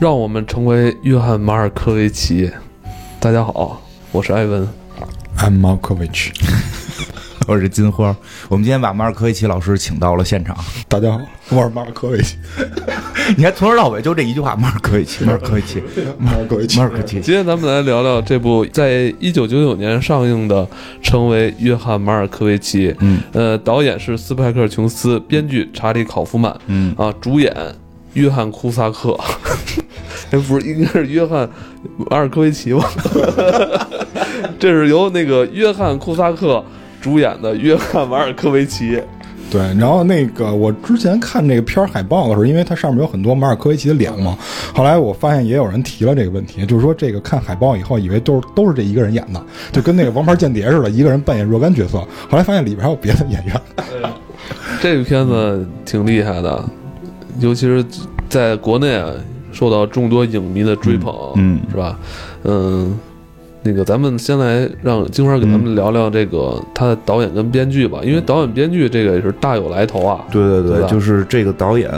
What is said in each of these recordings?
让我们成为约翰马尔科维奇。大家好，我是艾文。I'm Markovich。我是金花。我们今天把马尔科维奇老师请到了现场。大家好，我是马尔科维奇。你看从头到尾就这一句话，马尔科维奇，马尔科维奇，马尔科维奇马，尔科维奇。今天咱们来聊聊这部在一九九九年上映的《成为约翰马尔科维奇》。嗯呃，导演是斯派克·琼斯，编剧查理·考夫曼。嗯啊，主演约翰·库萨克。哎，不是，应该是约翰·马尔科维奇吗？这是由那个约翰·库萨克主演的《约翰·马尔科维奇》。对，然后那个我之前看这个片儿海报的时候，因为它上面有很多马尔科维奇的脸嘛，后来我发现也有人提了这个问题，就是说这个看海报以后，以为都是都是这一个人演的，就跟那个《王牌间谍》似的，一个人扮演若干角色，后来发现里边还有别的演员。这个片子挺厉害的，尤其是在国内啊，受到众多影迷的追捧，嗯是吧？嗯，那个咱们先来让金花给咱们聊聊这个他的导演跟编剧吧，因为导演编剧这个也是大有来头啊。对对对，对就是这个导演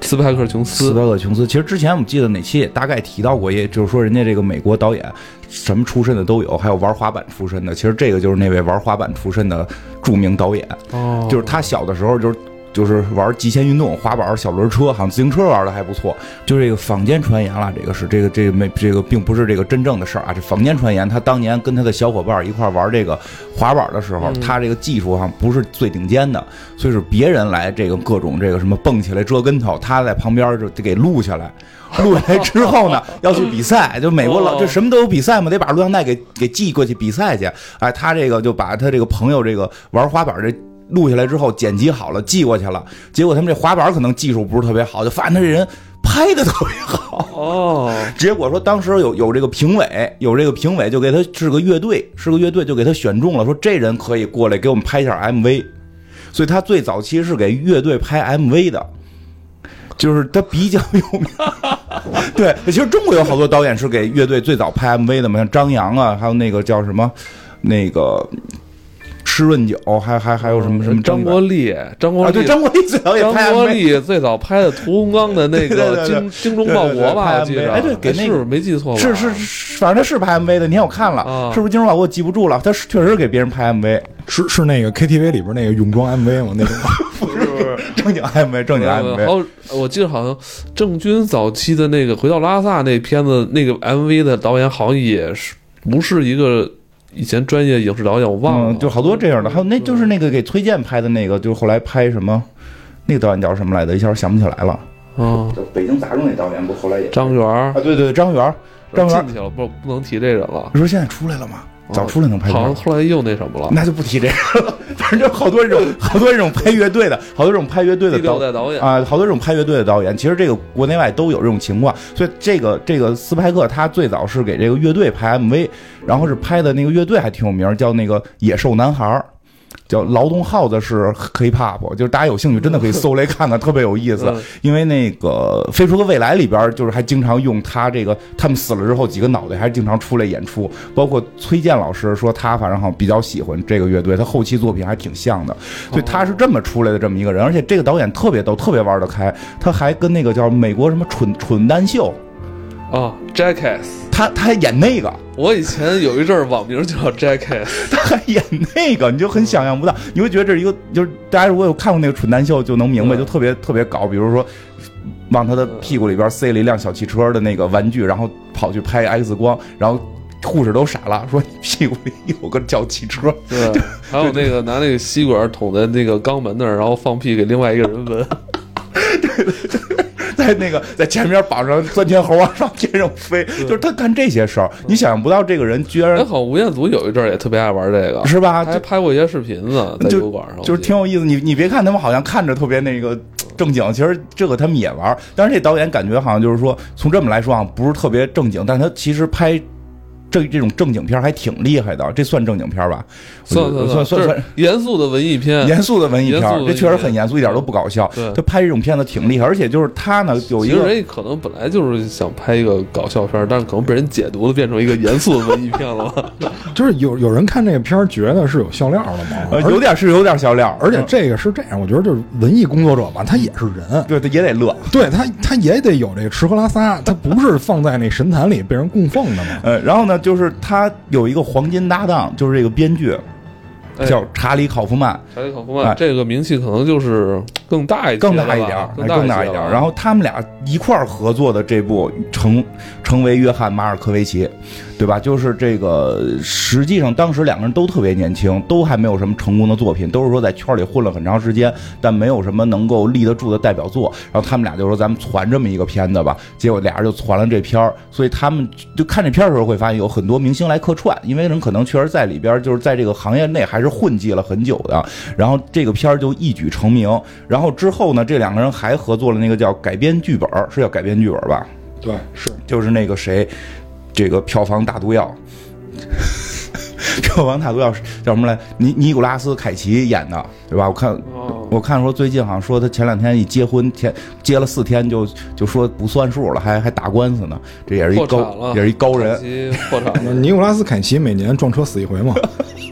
斯派克·琼斯，斯派克·琼斯。其实之前我们记得哪期也大概提到过，也就是说人家这个美国导演什么出身的都有，还有玩滑板出身的。其实这个就是那位玩滑板出身的著名导演。哦，就是他小的时候就是就是玩极限运动，滑板、小轮车，好像自行车玩的还不错。就这个坊间传言了，这个是这个这个没这个并不是这个真正的事儿啊，这坊间传言。他当年跟他的小伙伴一块玩这个滑板的时候，嗯他这个技术上不是最顶尖的，所以是别人来这个各种这个什么蹦起来折跟头，他在旁边就得给录下来。录下来之后呢，要去比赛，就美国老哦这什么都有比赛嘛，得把录像带给给寄过去比赛去。哎，他这个就把他这个朋友这个玩滑板这录下来之后剪辑好了寄过去了，结果他们这滑板可能技术不是特别好，就发现他这人拍的特别好。哦，结果说当时有有这个评委，有这个评委就给他是个乐队，是个乐队就给他选中了，说这人可以过来给我们拍一下 MV，所以他最早期是给乐队拍 MV 的。就是他比较有名，对，其实中国有好多导演是给乐队最早拍 MV 的嘛，像张扬啊，还有那个叫什么，那个施润酒，还还还有什么什么张国立，张国啊，立，对，张国立最早也拍张国立最早拍的屠洪刚的那个 精精忠报国吧，我记着，对对对哎对给那个是没记错吧？是是，是反正他是拍 MV 的，你看我看了，啊是不是金钟宝我记不住了？他是确实给别人拍 MV，是是那个 KTV 里边那个泳装 MV 吗？那种 不是不是。正经 MV，正经 MV。好，我记得好像郑钧早期的那个《回到拉萨》那片子，那个 MV 的导演好像也是不是一个以前专业影视导演，我忘了。嗯，就好多这样的，还有那就是那个给崔健拍的那个，就是后来拍什么，那个导演叫什么来着？一下想不起来了。嗯，就北京杂种那导演不后来也张元儿啊，对对对，张元，张元，进去了，不不能提这人了。你说现在出来了吗？早出来能拍好像，后来又那什么了，那就不提这个了。反正就好多这种，好多这种拍乐队的，好多这种拍乐队的导导演啊，好多这种拍乐队的导演，其实这个国内外都有这种情况。所以这个这个斯派克他最早是给这个乐队拍 MV，然后是拍的那个乐队还挺有名，叫那个野兽男孩儿。叫劳动号子是 hiphop，就是大家有兴趣真的可以搜来看看，特别有意思。嗯因为那个《飞出个未来》里边，就是还经常用他这个，他们死了之后几个脑袋还经常出来演出。包括崔健老师说他反正好像比较喜欢这个乐队，他后期作品还挺像的，所以他是这么出来的这么一个人。而且这个导演特别逗，特别玩得开，他还跟那个叫美国什么蠢蠢蛋秀，啊，Jackass。他他还演那个。我以前有一阵儿网名叫 Jackass，他还演那个，你就很想象不到，你会觉得这是一个，就是大家如果有看过那个蠢蛋秀，就能明白，嗯就特别特别搞。比如说，往他的屁股里边塞了一辆小汽车的那个玩具，然后跑去拍 X 光，然后护士都傻了，说你屁股里有个小汽车。对，还有那个拿那个吸管捅在那个肛门那儿，然后放屁给另外一个人闻。在那个在前面绑上钻天猴往上天上飞，就是他干这些事儿，你想象不到这个人居然。还好吴彦祖有一阵儿也特别爱玩这个，是吧？还就拍过一些视频呢，在就油管上，就是挺有意思。你你别看他们好像看着特别那个正经，其实这个他们也玩儿。但是这导演感觉好像就是说，从这么来说啊，不是特别正经，但他其实拍这这种正经片还挺厉害的，这算正经片吧？算算算算算严肃的文艺片，严肃的文艺片这确实很严肃，一点都不搞笑。对他拍这种片子挺厉害，而且就是他呢有一个人可能本来就是想拍一个搞笑片，但是可能被人解读的变成一个严肃的文艺片了？就是有有人看这个片儿觉得是有笑料的吗，呃有点是有点笑料，而且嗯这个是这样，我觉得就是文艺工作者吧，他也是人，对他也得乐。对他他也得有这个吃喝拉撒，他不是放在那神坛里被人供奉的嘛。呃，然后呢，就是他有一个黄金搭档，就是这个编剧哎。叫查理·考夫曼，查理考夫哎。曼这个名气可能就是更大一更大一点儿，更大一点儿。然后他们俩一块儿合作的这部成成为约翰·马尔科维奇，对吧？就是这个，实际上当时两个人都特别年轻，都还没有什么成功的作品，都是说在圈里混了很长时间，但没有什么能够立得住的代表作。然后他们俩就说：“咱们传这么一个片子吧。”结果俩人就传了这片儿，所以他们就看这片儿的时候会发现有很多明星来客串，因为人可能确实在里边儿就是在这个行业内还是混迹了很久的。然后这个片儿就一举成名。然后之后呢，这两个人还合作了那个叫改编剧本儿，是叫改编剧本吧？对，是就是那个谁，这个票房大毒药。票房大毒药是叫什么来？尼尼古拉斯凯奇演的，对吧？我看哦，我看说最近好像说他前两天一结婚，天结了四天就就说不算数了，还还打官司呢。这也是一高，也是一高人凯。奇破产了。尼古拉斯凯奇每年撞车死一回嘛，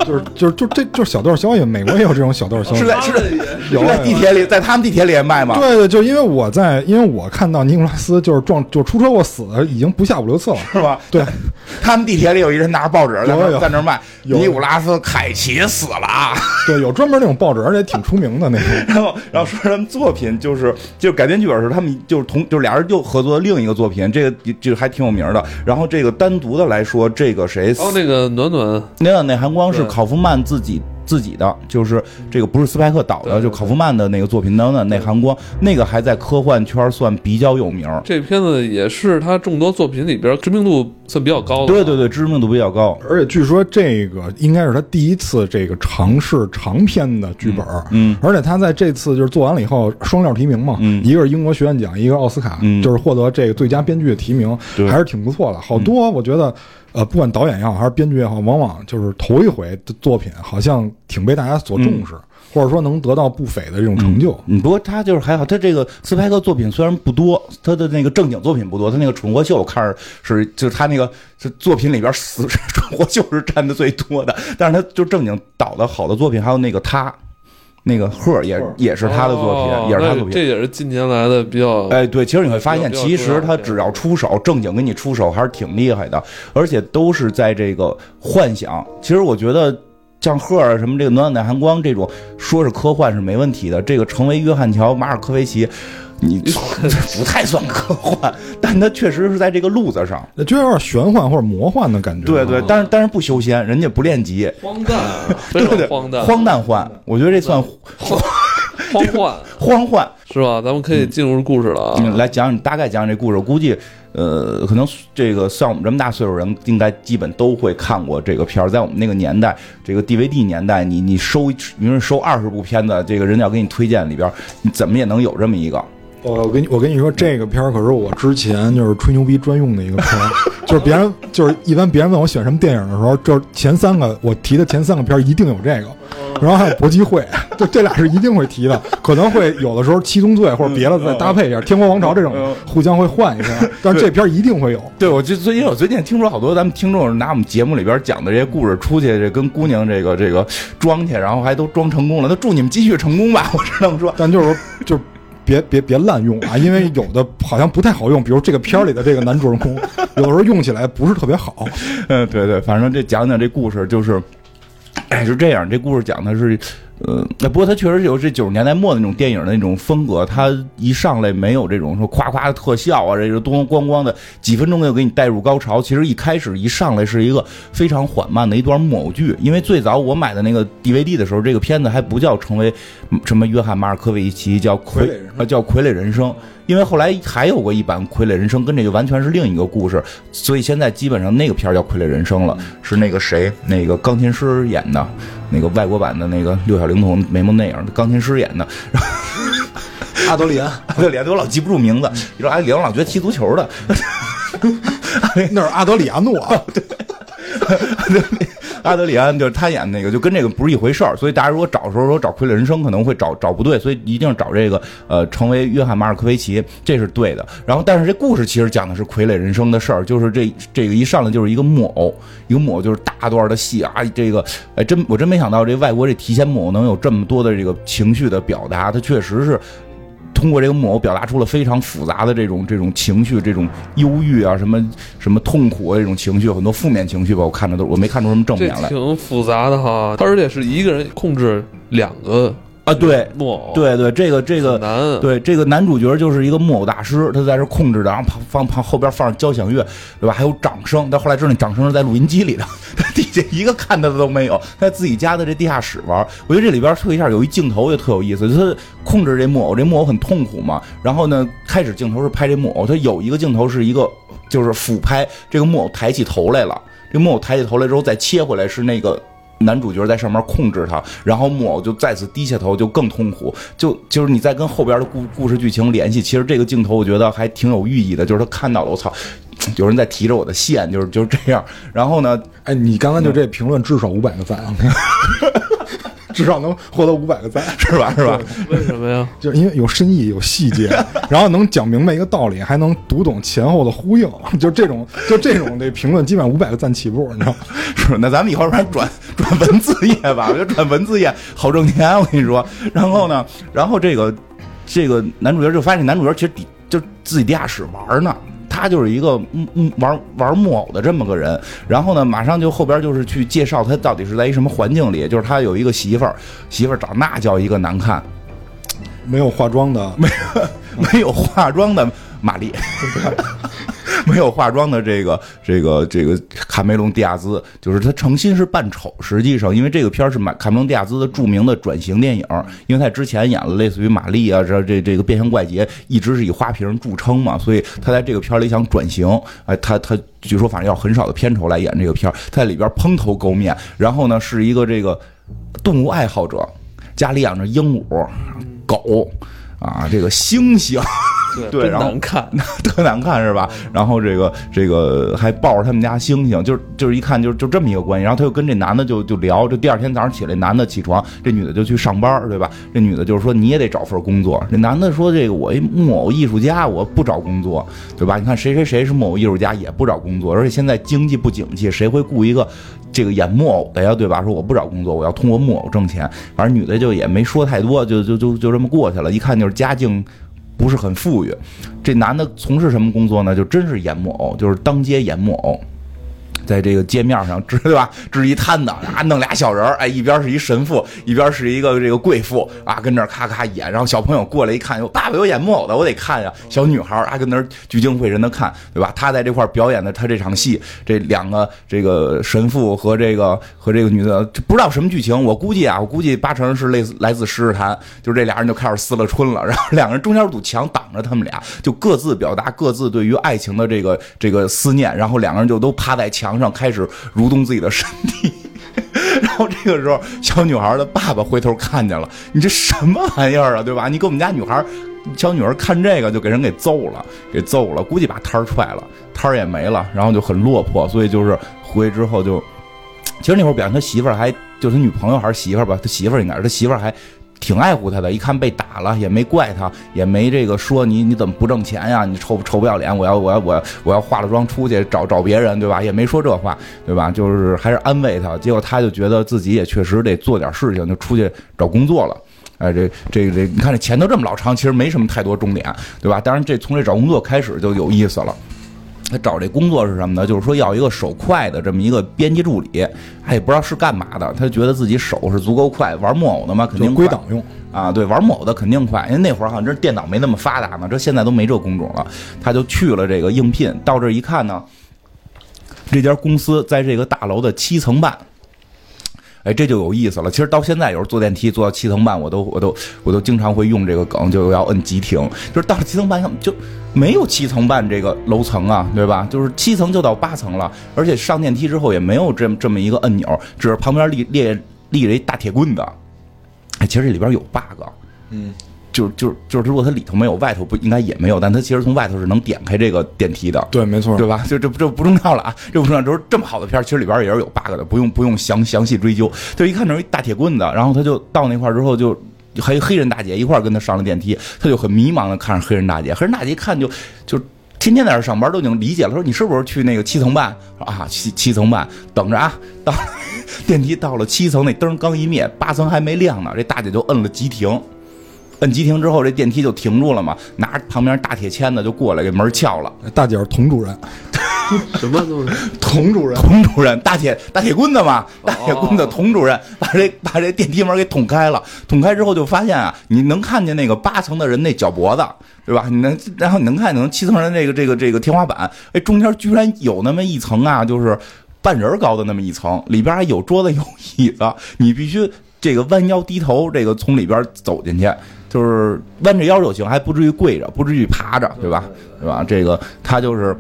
就是就是就这就是小道消息，美国也有这种小道消息是。在是在有在地铁里，在他们地铁里也卖吗？对对，就因为我在，因为我看到尼古拉斯就是撞就出车祸死的，已经不下五六次了。是吧？对，他们地铁里有一人拿着报纸在那有有在那卖，尼古拉斯凯奇死了啊。对，有专门那种报纸，而且挺出名的那种。然后，然后说他们作品就是就是改编剧本时，他们就是同就是俩人又合作的另一个作品，这个就还挺有名的。然后这个单独的来说，这个谁，哦那个暖暖，那个内含光是考夫曼自己自己的，就是这个不是斯派克导的，就考夫曼的那个作品《暖暖内含光》，那个还在科幻圈算比较有名。这片子也是他众多作品里边知名度算比较高的。对对，对，知名度比较高。而且据说这个应该是他第一次这个尝试长篇的剧本，嗯，而且他在这次就是做完了以后双料提名嘛，嗯一个是英国学院奖，一个奥斯卡，嗯就是获得这个最佳编剧的提名，还是挺不错的。好多我觉得，呃，不管导演也好，还是编剧也好，往往就是头一回的作品，好像挺被大家所重视，或者说能得到不菲的这种成就。嗯，不过他就是还好，他这个斯派克作品虽然不多，他的那个正经作品不多，他那个蠢货秀我看着是就是他那个是作品里边死 蠢货秀是占的最多的，但是他就正经导的好的作品，还有那个他，那个赫也也是他的作品，哦也是他的作品。这也是近年来的比较。哎，对，其实你会发现，其实他只要出手，正经给你出手还是挺厉害的，而且都是在这个幻想。其实我觉得像赫尔什么这个暖暖的寒光这种，说是科幻是没问题的。这个成为约翰乔马尔科维奇，你不太算科幻，但它确实是在这个路子上。就有点玄幻或者魔幻的感觉。对对，但是但是不修仙，人家不练级，荒诞，非对对，荒诞，荒诞幻，我觉得这算荒幻 荒幻。是吧？咱们可以进入故事了啊。嗯，来讲，大概讲讲这故事。我估计，呃，可能这个像我们这么大岁数人，应该基本都会看过这个片儿。在我们那个年代，这个 DVD 年代，你你收，比如说收二十部片子，这个人家要给你推荐里边，你怎么也能有这么一个。我我跟你我跟你说，这个片儿可是我之前就是吹牛逼专用的一个片儿，就是别人就是一般别人问我选什么电影的时候，就是前三个我提的前三个片儿一定有这个，然后还有搏击会，就这俩是一定会提的，可能会有的时候七宗罪或者别的再搭配一下，天国王朝这种互相会换一下，但是这片儿一定会有。对，我就最近我最近听说好多咱们听众拿我们节目里边讲的这些故事出去，这跟姑娘这个这个装去，然后还都装成功了。那祝你们继续成功吧，我只能说。但就是说，就是别别别滥用啊，因为有的 好像不太好用，比如这个片儿里的这个男主人公，有的时候用起来不是特别好。嗯，对对，反正这讲讲这故事就是，哎，是这样。这故事讲的是，呃，不过它确实有这九十年代末的那种电影的那种风格，它一上来没有这种说夸夸的特效啊，这个咚咚咣咣的，几分钟就给你带入高潮。其实一开始一上来是一个非常缓慢的一段木偶剧，因为最早我买的那个 DVD 的时候，这个片子还不叫成为什么约翰马尔科维奇，叫傀傀儡呃叫傀儡人生。因为后来还有过一版《傀儡人生》，跟这个完全是另一个故事，所以现在基本上那个片儿叫《傀儡人生》了，是那个谁，那个钢琴师演的，那个外国版的那个六小龄童眉毛那样的钢琴师演的，阿德里安，这脸我老记不住名字，你说阿德里安我老觉得踢足球的，那是阿德里亚诺，阿德里安就是他演那个，就跟这个不是一回事儿。所以大家如果找的时候说找傀儡人生，可能会找找不对，所以一定找这个呃，成为约翰马尔科维奇，这是对的。然后，但是这故事其实讲的是傀儡人生的事儿，就是这这个一上来就是一个木偶，一个木偶就是大段的戏啊，这个哎真我真没想到这外国这提线木偶能有这么多的这个情绪的表达，它确实是。通过这个木偶表达出了非常复杂的这种这种情绪，这种忧郁啊，什么什么痛苦啊，这种情绪，很多负面情绪吧。我看着都我没看出什么正面来。挺复杂的哈，而且是一个人控制两个啊，对木偶，对对，这个这个难，对这个男主角就是一个木偶大师，他在这控制着，然后旁放旁后边放上交响乐，对吧？还有掌声。但后来知道那掌声是在录音机里的，他底下一个看他的都没有，在自己家的这地下室玩。我觉得这里边特一下有一镜头也特有意思，他。控制这木偶，这木偶很痛苦嘛。然后呢，开始镜头是拍这木偶，他有一个镜头是一个就是俯拍，这个木偶抬起头来了。这木偶抬起头来之后，再切回来是那个男主角在上面控制他，然后木偶就再次低下头，就更痛苦。就就是你再跟后边的故故事剧情联系，其实这个镜头我觉得还挺有寓意的，就是他看到了，我操，有人在提着我的线，就是就是这样。然后呢，哎，你刚刚就这评论至少五百个赞。至少能获得五百个赞，是吧？是吧？为什么呀？就是因为有深意、有细节，然后能讲明白一个道理，还能读懂前后的呼应。就这种，就这种的评论，基本上五百个赞起步，你知道吗？是。那咱们以后然转转文字业吧，我觉得转文字业好挣钱。我跟你说。然后呢，然后这个这个男主角就发现，男主角其实底就自己地下室玩呢。他就是一个嗯嗯玩玩木偶的这么个人，然后呢，马上就后边就是去介绍他到底是在一什么环境里，就是他有一个媳妇儿，媳妇儿长那叫一个难看，没有化妆的，没有 没有化妆的玛丽。没有化妆的这个这个这个卡梅隆·迪亚兹，就是他诚心是扮丑。实际上，因为这个片儿是马卡梅隆·迪亚兹的著名的转型电影，因为他之前演了类似于玛丽啊，这这这个变形怪杰，一直是以花瓶著称嘛，所以他在这个片里想转型。哎，他他据说反正要很少的片酬来演这个片儿，在里边蓬头垢面，然后呢是一个这个动物爱好者，家里养着鹦鹉、狗啊，这个猩猩。对，然后难看，特难看是吧？然后这个这个还抱着他们家猩猩，就是就是一看就就这么一个关系。然后他又跟这男的就就聊，这第二天早上起来，男的起床，这女的就去上班，对吧？这女的就是说你也得找份工作。这男的说这个我一木偶艺术家，我不找工作，对吧？你看谁谁谁是木偶艺术家也不找工作，而且现在经济不景气，谁会雇一个这个演木偶的呀？对吧？说我不找工作，我要通过木偶挣钱。反正女的就也没说太多，就就就就这么过去了。一看就是家境。不是很富裕，这男的从事什么工作呢？就真是演木偶，就是当街演木偶。在这个街面上支对吧，支一摊子啊，弄俩小人儿，哎，一边是一神父，一边是一个这个贵妇啊，跟这咔咔演。然后小朋友过来一看，哟，爸爸有演木偶的，我得看呀。小女孩啊，跟那聚精会神的看，对吧？他在这块表演的他这场戏，这两个这个神父和这个和这个女的，不知道什么剧情。我估计啊，我估计八成是类似来自十日谈，就是这俩人就开始撕了春了。然后两个人中间堵墙挡着他们俩，就各自表达各自对于爱情的这个这个思念。然后两个人就都趴在墙。上开始蠕动自己的身体，然后这个时候，小女孩的爸爸回头看见了，你这什么玩意儿啊，对吧？你给我们家女孩，小女儿看这个就给人给揍了，给揍了，估计把摊儿踹了，摊儿也没了，然后就很落魄，所以就是回去之后就，其实那会儿表现他媳妇儿还就是他女朋友还是媳妇儿吧，他媳妇儿应该是他媳妇儿还。挺爱护他的，一看被打了也没怪他，也没这个说你你怎么不挣钱呀？你臭臭不要脸！我要我要我要我要化了妆出去找找别人，对吧？也没说这话，对吧？就是还是安慰他。结果他就觉得自己也确实得做点事情，就出去找工作了。哎，这这这，你看这前头这么老长，其实没什么太多重点，对吧？当然这从这找工作开始就有意思了。他找这工作是什么呢？就是说要一个手快的这么一个编辑助理，他也不知道是干嘛的。他觉得自己手是足够快，玩木偶的嘛，肯定归档用啊。对，玩木偶的肯定快，因为那会儿好像这电脑没那么发达呢，这现在都没这工种了。他就去了这个应聘，到这一看呢，这家公司在这个大楼的七层半。哎，这就有意思了。其实到现在，有时候坐电梯坐到七层半，我都我都我都经常会用这个梗，就要摁急停。就是到了七层半，就没有七层半这个楼层啊，对吧？就是七层就到八层了，而且上电梯之后也没有这么这么一个按钮，只是旁边立立立着一大铁棍子。哎，其实这里边有 bug，嗯。就就就是如果它里头没有，外头不应该也没有，但它其实从外头是能点开这个电梯的。对，没错，对吧？就这这不重要了啊，这不重要，就是这么好的片儿，其实里边也是有 bug 的，不用不用详详细追究。就一看成一大铁棍子，然后他就到那块儿之后，就还有黑人大姐一块儿跟他上了电梯，他就很迷茫的看着黑人大姐，黑人大姐一看就就天天在这上班，都已经理解了，说你是不是去那个七层半啊？七七层半等着啊，到 电梯到了七层，那灯刚一灭，八层还没亮呢，这大姐就摁了急停。摁急停之后，这电梯就停住了嘛，拿着旁边大铁签子就过来给门撬了。大姐是佟主任，什么东西？童主任，佟主任，大铁大铁棍子嘛，大铁棍子，佟主任把这把这电梯门给捅开了。捅开之后就发现啊，你能看见那个八层的人那脚脖子，对吧？你能，然后你能看见七层人这个这个这个天花板，哎，中间居然有那么一层啊，就是半人高的那么一层，里边还有桌子有椅子，你必须这个弯腰低头，这个从里边走进去。就是弯着腰就行，还不至于跪着，不至于爬着，对吧？对吧？这个他就是。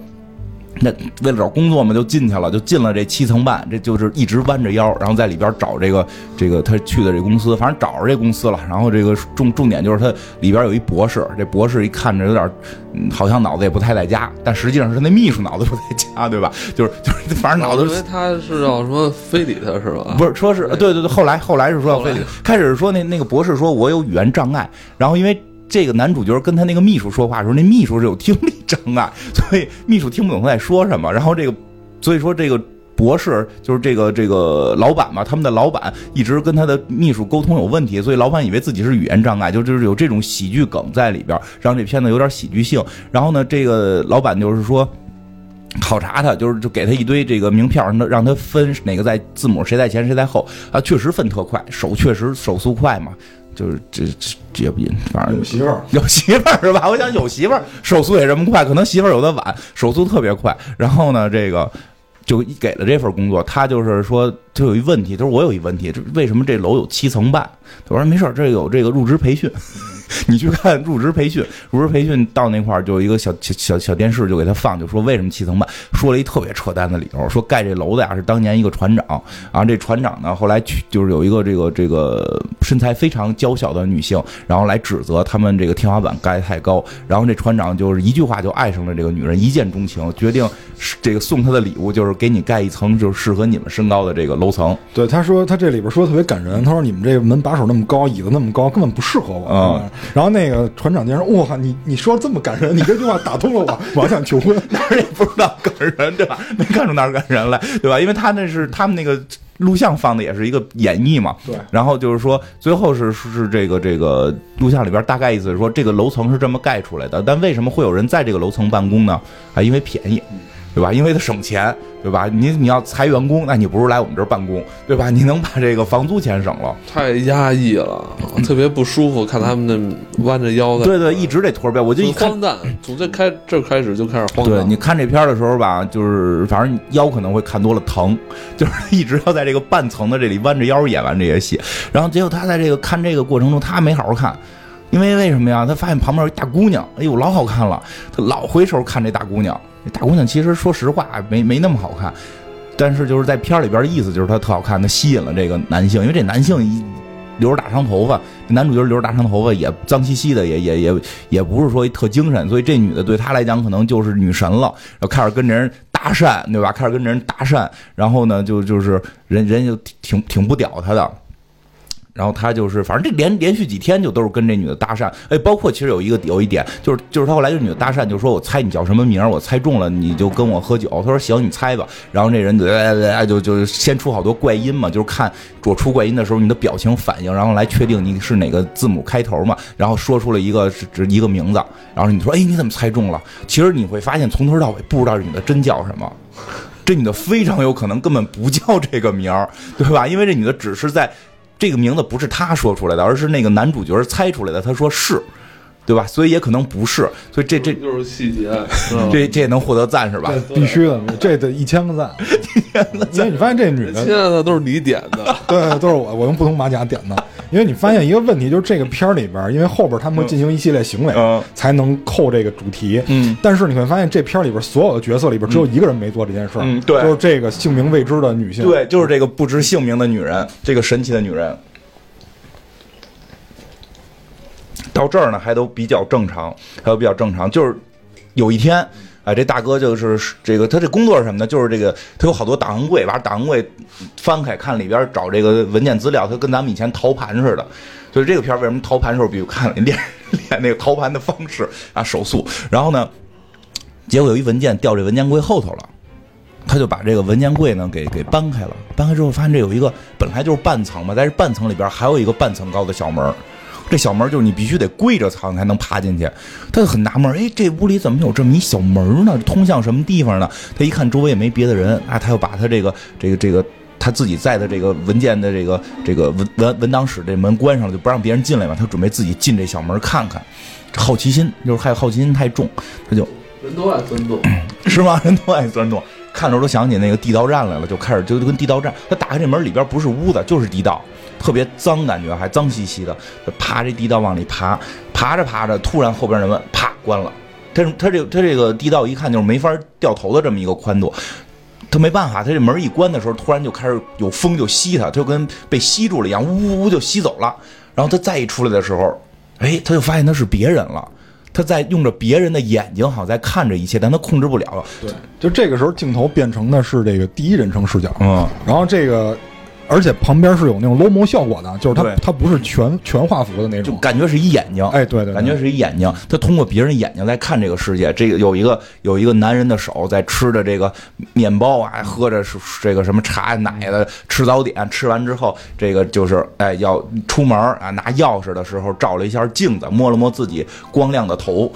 那为了找工作嘛，就进去了，就进了这七层半，这就是一直弯着腰，然后在里边找这个这个他去的这公司，反正找着这公司了。然后这个重重点就是他里边有一博士，这博士一看着有点，好像脑子也不太在家，但实际上是那秘书脑子不在家，对吧？就是就是反正脑子。因为他是要什么非礼他是吧？不是，说是对对对，后来后来是说要非礼，开始是说那那个博士说我有语言障碍，然后因为。这个男主角跟他那个秘书说话的时候，那秘书是有听力障碍，所以秘书听不懂他在说什么。然后这个，所以说这个博士就是这个这个老板嘛，他们的老板一直跟他的秘书沟通有问题，所以老板以为自己是语言障碍，就就是有这种喜剧梗在里边，让这片子有点喜剧性。然后呢，这个老板就是说考察他，就是就给他一堆这个名片，让他让他分哪个在字母谁在前谁在后啊，确实分特快，手确实手速快嘛。就是这这也不隐，反正有媳妇儿，有媳妇儿是吧？我想有媳妇儿，手速也这么快，可能媳妇儿有的晚，手速特别快。然后呢，这个就给了这份工作，他就是说，就有一问题，他说我有一问题，这为什么这楼有七层半？他说没事儿，这有这个入职培训。你去看入职培训，入职培训到那块儿就有一个小小小小电视就给他放，就说为什么七层半，说了一特别扯淡的理由，说盖这楼的呀是当年一个船长，然后这船长呢后来去就是有一个这个这个身材非常娇小的女性，然后来指责他们这个天花板盖太高，然后这船长就是一句话就爱上了这个女人，一见钟情，决定这个送他的礼物就是给你盖一层就是适合你们身高的这个楼层。对，他说他这里边说的特别感人，他说你们这个门把手那么高，椅子那么高，根本不适合我。嗯。然后那个船长竟然哇，你你说这么感人，你这句话打动了我，我想求婚。哪儿也不知道感人对吧？没看出哪儿感人来对吧？因为他那是他们那个录像放的也是一个演绎嘛。对。然后就是说，最后是是这个这个录像里边大概意思是说，这个楼层是这么盖出来的，但为什么会有人在这个楼层办公呢？啊，因为便宜。对吧？因为他省钱，对吧？你你要裁员工，那你不如来我们这儿办公，对吧？你能把这个房租钱省了。太压抑了，特别不舒服。看他们那弯着腰的，对对，一直得驼背，我就一荒诞。从这开这开始就开始荒诞。对，你看这片的时候吧，就是反正腰可能会看多了疼，就是一直要在这个半层的这里弯着腰演完这些戏。然后结果他在这个看这个过程中，他没好好看，因为为什么呀？他发现旁边有一大姑娘，哎呦，老好看了，他老回头看这大姑娘。大姑娘其实说实话没没那么好看，但是就是在片里边的意思就是她特好看，她吸引了这个男性，因为这男性一留着大长头发，男主角留着大长头发也脏兮兮的，也也也也不是说特精神，所以这女的对他来讲可能就是女神了，然后开始跟人搭讪，对吧？开始跟人搭讪，然后呢就就是人人就挺挺不屌他的。然后他就是，反正这连连续几天就都是跟这女的搭讪，哎，包括其实有一个有一点，就是就是他后来这女的搭讪，就说我猜你叫什么名我猜中了你就跟我喝酒。他说行，你猜吧。然后这人就就就先出好多怪音嘛，就是看我出怪音的时候你的表情反应，然后来确定你是哪个字母开头嘛。然后说出了一个是一个名字，然后你说哎你怎么猜中了？其实你会发现从头到尾不知道这女的真叫什么，这女的非常有可能根本不叫这个名儿，对吧？因为这女的只是在。这个名字不是他说出来的，而是那个男主角猜出来的。他说是，对吧？所以也可能不是。所以这这就是细节，这这也能获得赞是吧？必须的，这得一千个赞。因为你发现这女的，现在都是你点的，对，都是我，我用不同马甲点的。因为你发现一个问题，就是这个片儿里边，因为后边他们会进行一系列行为，才能扣这个主题。嗯，但是你会发现，这片儿里边所有的角色里边，只有一个人没做这件事儿。嗯，对，就是这个姓名未知的女性。对，就是这个不知姓名的女人，这个神奇的女人。到这儿呢还都比较正常，还都比较正常。就是有一天，啊，这大哥就是这个他这工作是什么呢？就是这个他有好多档案柜，把档案柜翻开看里边找这个文件资料，他跟咱们以前淘盘似的。所以这个片为什么淘盘的时候，比如看练练那个淘盘的方式啊手速，然后呢，结果有一文件掉这文件柜后头了。他就把这个文件柜呢给给搬开了，搬开之后发现这有一个本来就是半层嘛，但是半层里边还有一个半层高的小门，这小门就是你必须得跪着藏才能爬进去。他就很纳闷，哎，这屋里怎么有这么一小门呢？通向什么地方呢？他一看周围也没别的人啊，他又把他这个这个这个他自己在的这个文件的这个这个文文文档室这门关上了，就不让别人进来嘛。他准备自己进这小门看看，好奇心就是还有好奇心太重，他就人都爱钻洞，是吗？人都爱钻洞。看着都想起那个地道战来了，就开始就就跟地道战。他打开这门，里边不是屋子，就是地道，特别脏，感觉还脏兮兮的。爬这地道往里爬，爬着爬着，突然后边的门啪关了。他他这他这个地道一看就是没法掉头的这么一个宽度，他没办法，他这门一关的时候，突然就开始有风就吸他，就跟被吸住了一样，呜呜呜就吸走了。然后他再一出来的时候，哎，他就发现他是别人了。他在用着别人的眼睛，好像在看着一切，但他控制不了。对，就这个时候镜头变成的是这个第一人称视角。嗯，然后这个。而且旁边是有那种 low mo 效果的，就是它它不是全全画幅的那种，就感觉是一眼睛，哎，对对，感觉是一眼睛。他通过别人眼睛来看这个世界。这个有一个有一个男人的手在吃着这个面包啊，喝着是这个什么茶奶的，吃早点。吃完之后，这个就是哎要出门啊，拿钥匙的时候照了一下镜子，摸了摸自己光亮的头。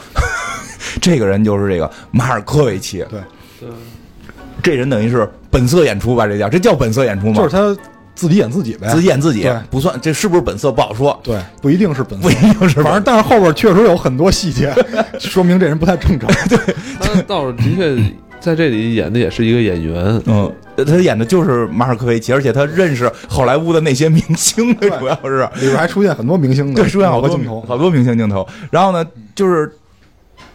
这个人就是这个马尔科维奇。对，这人等于是本色演出吧？这叫这叫本色演出吗？就是他。自己演自己呗，自己演自己，对，不算，这是不是本色不好说，对，不一定是本色，不一定是，反正但是后边确实有很多细节，说明这人不太正常。对，他倒是的确在这里演的也是一个演员，嗯，他演的就是马尔科维奇，而且他认识好莱坞的那些明星，主要是。里边还出现很多明星，对，出现好多镜头，好多明星镜头。然后呢，就是。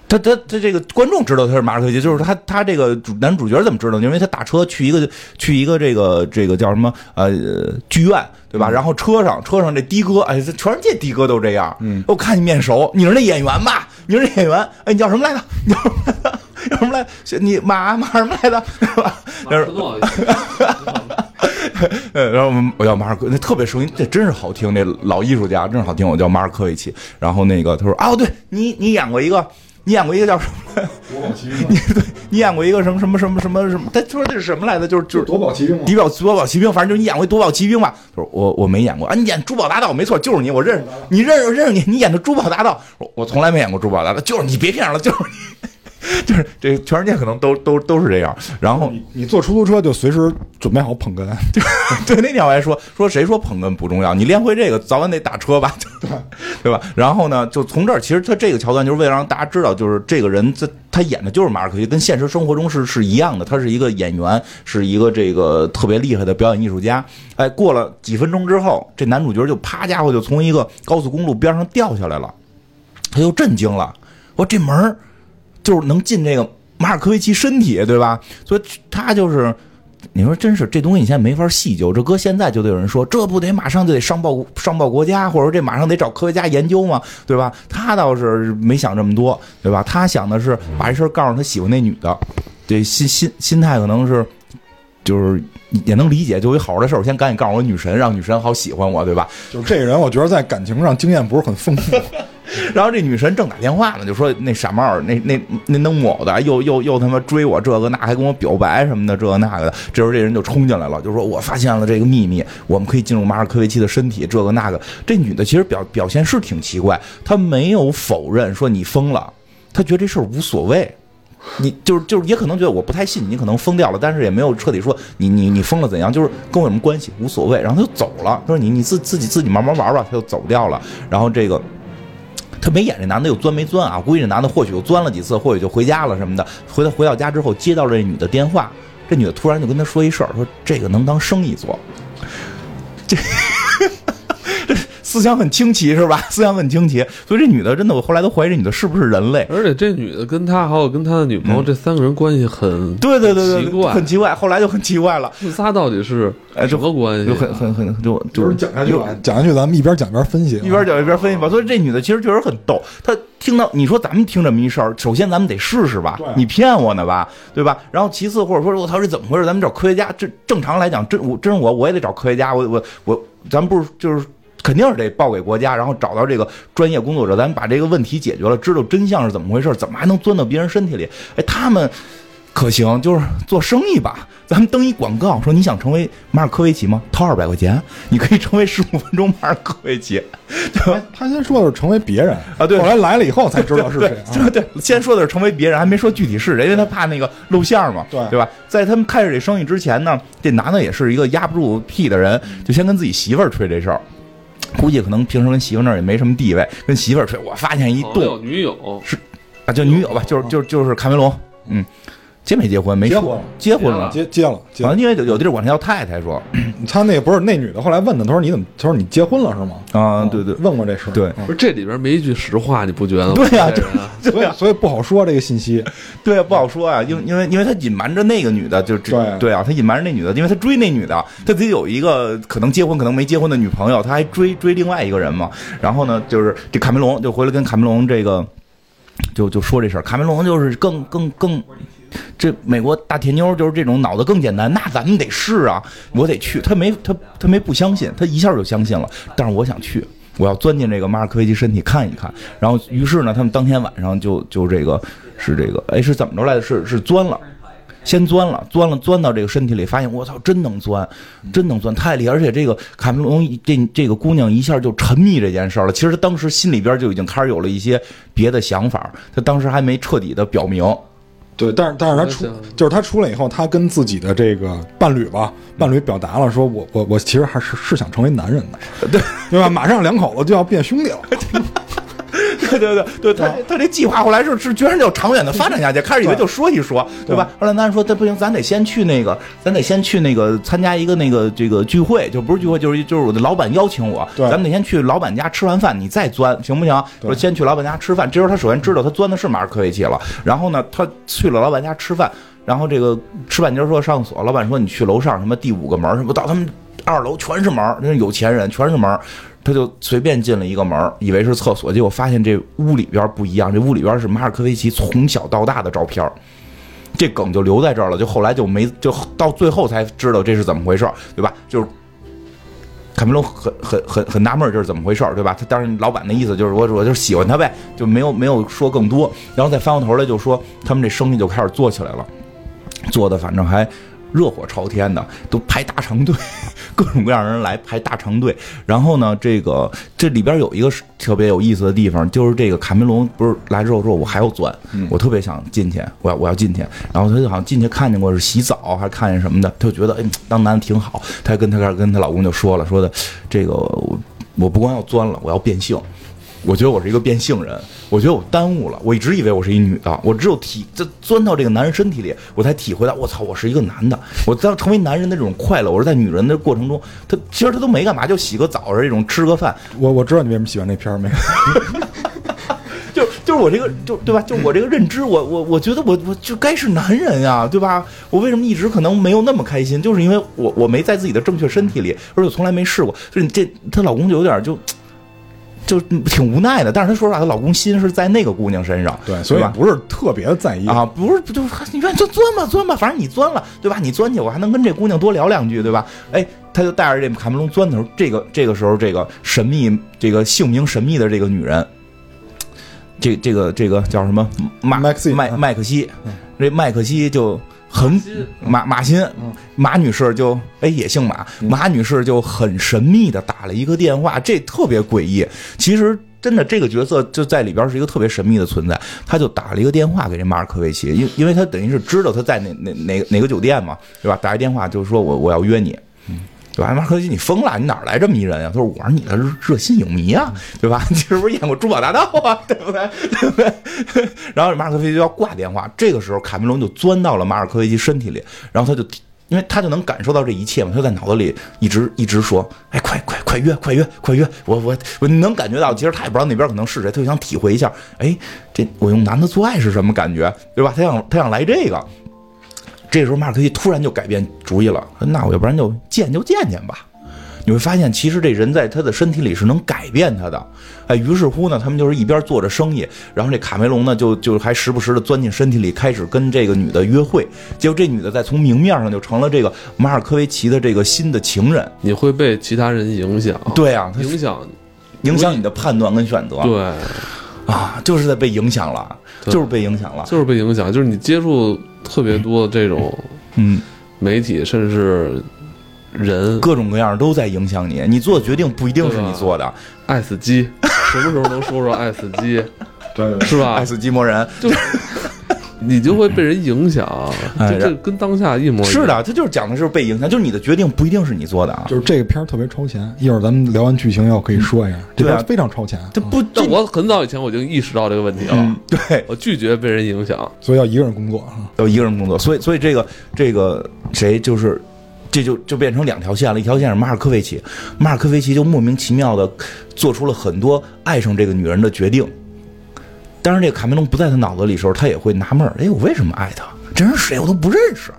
他他他这个观众知道他是马尔科维奇，就是他他这个主男主角怎么知道？因为他打车去一个去一个这个这个叫什么呃剧院对吧？然后车上车上这的哥，哎，全世界的哥都这样。嗯，我看你面熟，你是那演员吧？你是那演员？哎，你叫什么来着？你叫什么来着？叫什么来？你马马什么来着？是吧？马尔诺。然后我们我叫马尔科，那特别声音，这真是好听。那老艺术家真是好听。我叫马尔科维奇。然后那个他说啊，对你你演过一个。你演过一个叫什么？夺宝奇兵。你对，你演过一个什么什么什么什么什么？他说这是什么来着？就是就是夺宝奇兵。夺宝夺宝奇兵，反正就是你演过夺宝奇兵吧？他说我我没演过啊。你演珠宝大盗没错，就是你，我认识你，认识认识你，你演的珠宝大盗。我我从来没演过珠宝大盗，就是你，别骗人了，就是你。就是这全世界可能都都都是这样。然后你你坐出租车就随时准备好捧哏。对，那天我还说说谁说捧哏不重要？你练会这个，早晚得打车吧？对对吧？然后呢，就从这儿，其实他这个桥段就是为了让大家知道，就是这个人他他演的就是马尔科维，跟现实生活中是是一样的。他是一个演员，是一个这个特别厉害的表演艺术家。哎，过了几分钟之后，这男主角就啪家伙就从一个高速公路边上掉下来了，他又震惊了，我这门儿。就是能进这个马尔科维奇身体，对吧？所以他就是，你说真是这东西，你现在没法细究。这搁现在就得有人说，这不得马上就得上报上报国家，或者说这马上得找科学家研究吗？对吧？他倒是没想这么多，对吧？他想的是把这事告诉他喜欢那女的，这心心心态可能是，就是也能理解。就一好的事儿，我先赶紧告诉我女神，让女神好喜欢我，对吧？就这个人，我觉得在感情上经验不是很丰富。然后这女神正打电话呢，就说那傻帽那那那弄我的，又又又他妈追我这个那，还跟我表白什么的，这个那个的。这时候这人就冲进来了，就说我发现了这个秘密，我们可以进入马尔科维奇的身体，这个那个。这女的其实表表现是挺奇怪，她没有否认说你疯了，她觉得这事儿无所谓。你就是就是也可能觉得我不太信你可能疯掉了，但是也没有彻底说你你你疯了怎样，就是跟我有什么关系无所谓。然后他就走了，她说你你自自己自己慢慢玩吧，他就走掉了。然后这个。他没演这男的又钻没钻啊？估计这男的或许又钻了几次，或许就回家了什么的。回到回到家之后，接到了这女的电话，这女的突然就跟他说一事儿，说这个能当生意做。这思想很清奇是吧？思想很清奇，所以这女的真的，我后来都怀疑这女的是不是人类。而且这女的跟他还有跟他的女朋友这三个人关系很嗯对对对对，奇怪很奇怪。后来就很奇怪了，这仨到底是哎什么关系就啊？很很很就就就是讲下去吧，讲下去，咱们一边讲一边分析啊，一边讲一边分析吧。所以这女的其实确实很逗。她听到你说咱们听这么一事儿，首先咱们得试试吧，你骗我呢吧，对吧？然后其次或者说我操这怎么回事？咱们找科学家。这正常来讲，真我真是我我也得找科学家。我我我，咱们不是就是。肯定是得报给国家，然后找到这个专业工作者，咱们把这个问题解决了，知道真相是怎么回事，怎么还能钻到别人身体里？哎，他们可行，就是做生意吧。咱们登一广告，说你想成为马尔科维奇吗？掏二百块钱，你可以成为十五分钟马尔科维奇。他他先说的是成为别人啊对后来来了以后才知道是谁啊。对对，先说的是成为别人，还没说具体是谁，因为他怕那个露馅嘛，对对吧？在他们开始这生意之前呢，这男的也是一个压不住屁的人，就先跟自己媳妇儿吹这事儿。估计可能平时跟媳妇那儿也没什么地位，跟媳妇儿吹。我发现一朋友洞女友是啊，就女友吧，就是就是就是卡梅隆，嗯，结没结婚？没结婚结婚了。结结了，接了好像因为有有地儿管他叫太太说，他那个不是那女的，后来问他，他说你怎么？他说你结婚了是吗？啊，对对问过这事。对嗯不是这里边没一句实话，你不觉得吗？对呀这人啊所以所以不好说这个信息。对，不好说啊，因为因为因为他隐瞒着那个女的，就只对对啊，他隐瞒着那女的，因为他追那女的，他自己有一个可能结婚可能没结婚的女朋友，他还追追另外一个人嘛。然后呢，就是这卡梅隆就回来跟卡梅隆这个就就说这事儿，卡梅隆就是更更更。这美国大铁妞就是这种脑子更简单，那咱们得试啊，我得去。他没他他没不相信，他一下就相信了。但是我想去，我要钻进这个马尔科维奇身体看一看。然后于是呢，他们当天晚上就就这个是这个哎是怎么着来的？是是钻了。先钻了，钻了，钻到这个身体里，发现我操，真能钻，真能钻，太厉害！而且这个卡梅隆这这个姑娘一下就沉迷这件事了。其实她当时心里边就已经开始有了一些别的想法，她当时还没彻底的表明。对，但是但是他出就是他出来以后，他跟自己的这个伴侣吧，伴侣表达了说我我我其实还是是想成为男人的，对对吧？马上两口子就要变兄弟了，对对对对，他他这计划后来是是居然就长远的发展下去，开始以为就说一说，对吧？后来咱说，这不行，咱得先去那个，咱得先去那个参加一个那个这个聚会，就不是聚会，就是就是我的老板邀请我，对咱们得先去老板家吃完饭，你再钻，行不行？说先去老板家吃饭，这时候他首先知道他钻的是马尔科维奇了，然后呢，他去了老板家吃饭，然后这个吃半截儿说上厕所，老板说你去楼上什么第五个门儿，什么到他们二楼全是门儿，那是有钱人，全是门儿。他就随便进了一个门，以为是厕所，结果发现这屋里边不一样，这屋里边是马尔科维奇从小到大的照片这梗就留在这儿了，就后来就没，就到最后才知道这是怎么回事，对吧？就是卡梅隆很很很很纳闷这是怎么回事，对吧？他当然老板的意思就是我我就喜欢他呗，就没有没有说更多，然后再翻过头来就说他们这生意就开始做起来了，做的反正还热火朝天的，都排大长队，各种各样人来排大长队。然后呢，这个这里边有一个特别有意思的地方，就是这个卡梅隆不是来之后说，我还要钻，我特别想进去，我要我要进去。然后他就好像进去看见过是洗澡，还是看见什么的，他就觉得哎，当男的挺好。他还跟他跟他老公就说了，说的这个我我不光要钻了，我要变性。我觉得我是一个变性人，我觉得我耽误了。我一直以为我是一女的，我只有体这钻到这个男人身体里，我才体会到，我操，我是一个男的。我当成为男人的这种快乐，我是在女人的过程中，他其实他都没干嘛，就洗个澡，这种吃个饭，我我知道你为什么喜欢这片儿没？就就是我这个就对吧？就我这个认知，我我我觉得我我就该是男人呀，对吧？我为什么一直可能没有那么开心？就是因为我我没在自己的正确身体里，而且从来没试过。就是这她老公就有点就。就挺无奈的，但是她说实话，她老公心是在那个姑娘身上，对，所以吧？不是特别在意啊，不是，不就是你愿意就钻吧，钻吧，反正你钻了，对吧？你钻去，我还能跟这姑娘多聊两句，对吧？哎，她就带着这卡梅隆钻的时候，这个这个时候，这个神秘，这个姓名神秘的这个女人，这这个这个叫什么马麦克麦麦克西，这麦克西就很马马马欣，马女士就哎也姓马，马女士就很神秘的打了一个电话，这特别诡异。其实真的这个角色就在里边是一个特别神秘的存在，他就打了一个电话给这马尔科维奇，因因为他等于是知道他在哪哪哪哪个酒店嘛，对吧？打一电话就是说我我要约你。对吧？马尔科维奇，你疯了？你哪来这么一人啊？他说：“我是你的热热心影迷啊，对吧？你是不是演过《珠宝大盗》啊？对不对？对不对？” 然后马尔科维奇就要挂电话，这个时候卡梅隆就钻到了马尔科维奇身体里，然后他就因为他就能感受到这一切嘛，他在脑子里一直一直说，哎，快快快约，快约，快约！我我我能感觉到，其实他也不知道那边可能是谁，他就想体会一下，哎，这我用男的做爱是什么感觉，对吧？他想他想来这个。这时候马尔科维奇突然就改变主意了，说那我要不然就见就见见吧。你会发现，其实这人在他的身体里是能改变他的。哎，于是乎呢，他们就是一边做着生意，然后这卡梅隆呢，就就还时不时的钻进身体里，开始跟这个女的约会。结果这女的再从明面上就成了这个马尔科维奇的这个新的情人。你会被其他人影响，对啊，他影响影响你的判断跟选择。对，啊，就是在被影响了，就是被影响了。就是被影响，就是你接触特别多的这种嗯，媒体，甚至是人各种各样都在影响你，你做的决定不一定是你做的。爱死机，什么时候能说说爱死机，对对是吧爱？死机魔人，你就会被人影响，哎就这跟当下一模一样。是的，他就是讲的是被影响，就是你的决定不一定是你做的啊。就是这个片儿特别超前，一会儿咱们聊完剧情要可以说一下，这片儿非常超前，这不，这但我很早以前我就意识到这个问题了，嗯，对，我拒绝被人影响。所以要一个人工作啊。要一个人工作，所以所以这个这个谁就是。这就就变成两条线了，一条线是马尔科维奇，马尔科维奇就莫名其妙的做出了很多爱上这个女人的决定。当然，这个卡梅隆不在他脑子里的时候，他也会纳闷儿：哎，我为什么爱他？这人谁？我都不认识。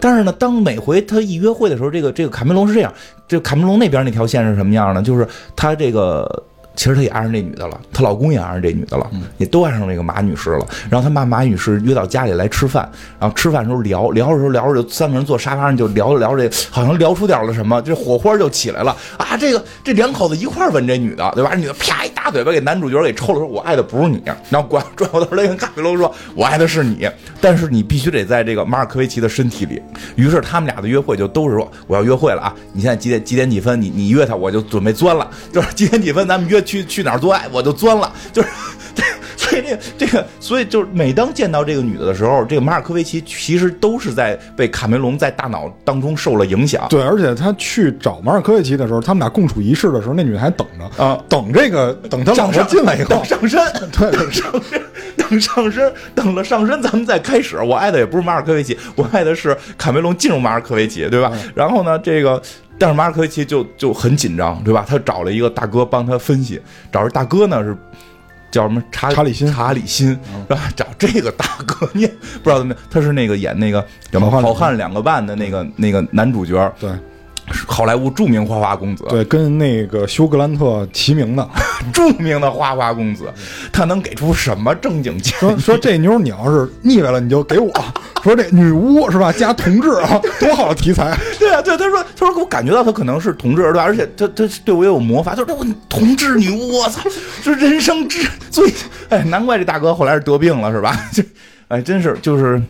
但是呢，当每回他一约会的时候，这个这个卡梅隆是这样，这卡梅隆那边那条线是什么样呢？就是他这个。其实他也爱上这女的了，她老公也爱上这女的了，也都爱上这个马女士了。然后他把马女士约到家里来吃饭，然后吃饭的时候聊聊的时候聊着，就三个人坐沙发上就聊着聊着，好像聊出点了什么，这火花就起来了啊！这个这两口子一块儿吻这女的，对吧？这女的啪一大嘴巴给男主角给抽了，说我爱的不是你。然后转转过头来跟卡梅隆说，我爱的是你，但是你必须得在这个马尔科维奇的身体里。于是他们俩的约会就都是说我要约会了啊！你现在几点几点几分？你你约他，我就准备钻了。就是几点几分咱们约去去哪儿做爱，我就钻了。就是。所以这个这个，所以就是每当见到这个女的的时候，这个马尔科维奇其实都是在被卡梅隆在大脑当中受了影响。对，而且他去找马尔科维奇的时候，他们俩共处一室的时候，那女的还等着啊等这个等他老婆上进来以后等，上身，对等上身，等上身，等了上身，咱们再开始。我爱的也不是马尔科维奇，我爱的是卡梅隆进入马尔科维奇，对吧？然后呢，这个。但是马尔科维奇就就很紧张，对吧？他找了一个大哥帮他分析，找着大哥呢是叫什么查查理辛查理辛，是吧？找这个大哥，你也不知道怎么，他是那个演那个好汉两个半的那个那个男主角，对是好莱坞著名花花公子，对，跟那个休格兰特齐名的。著名的花花公子，他能给出什么正经建说议？说这妞你要是腻歪了，你就给我。说这女巫是吧？加同志啊，多好的题材！对啊，对，他说，他说，我感觉到他可能是同志，对吧？而且他他对我也有魔法，他说我同志女巫，我操，这人生之最，哎，难怪这大哥后来是得病了，是吧？这，哎，真是就是。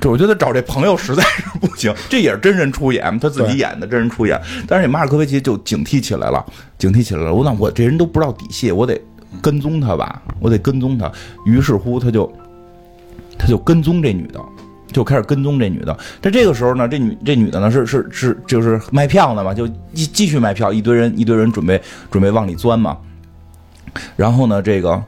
这我觉得找这朋友实在是不行，这也是真人出演，他自己演的真人出演。但是马尔科维奇就警惕起来了，警惕起来了。我那我这人都不知道底细，我得跟踪他吧，我得跟踪他。于是乎，他就他就跟踪这女的，就开始跟踪这女的。但这个时候呢，这女这女的呢是是是就是卖票的嘛，就继继续卖票，一堆人一堆人准备准备往里钻嘛。然后呢，这个。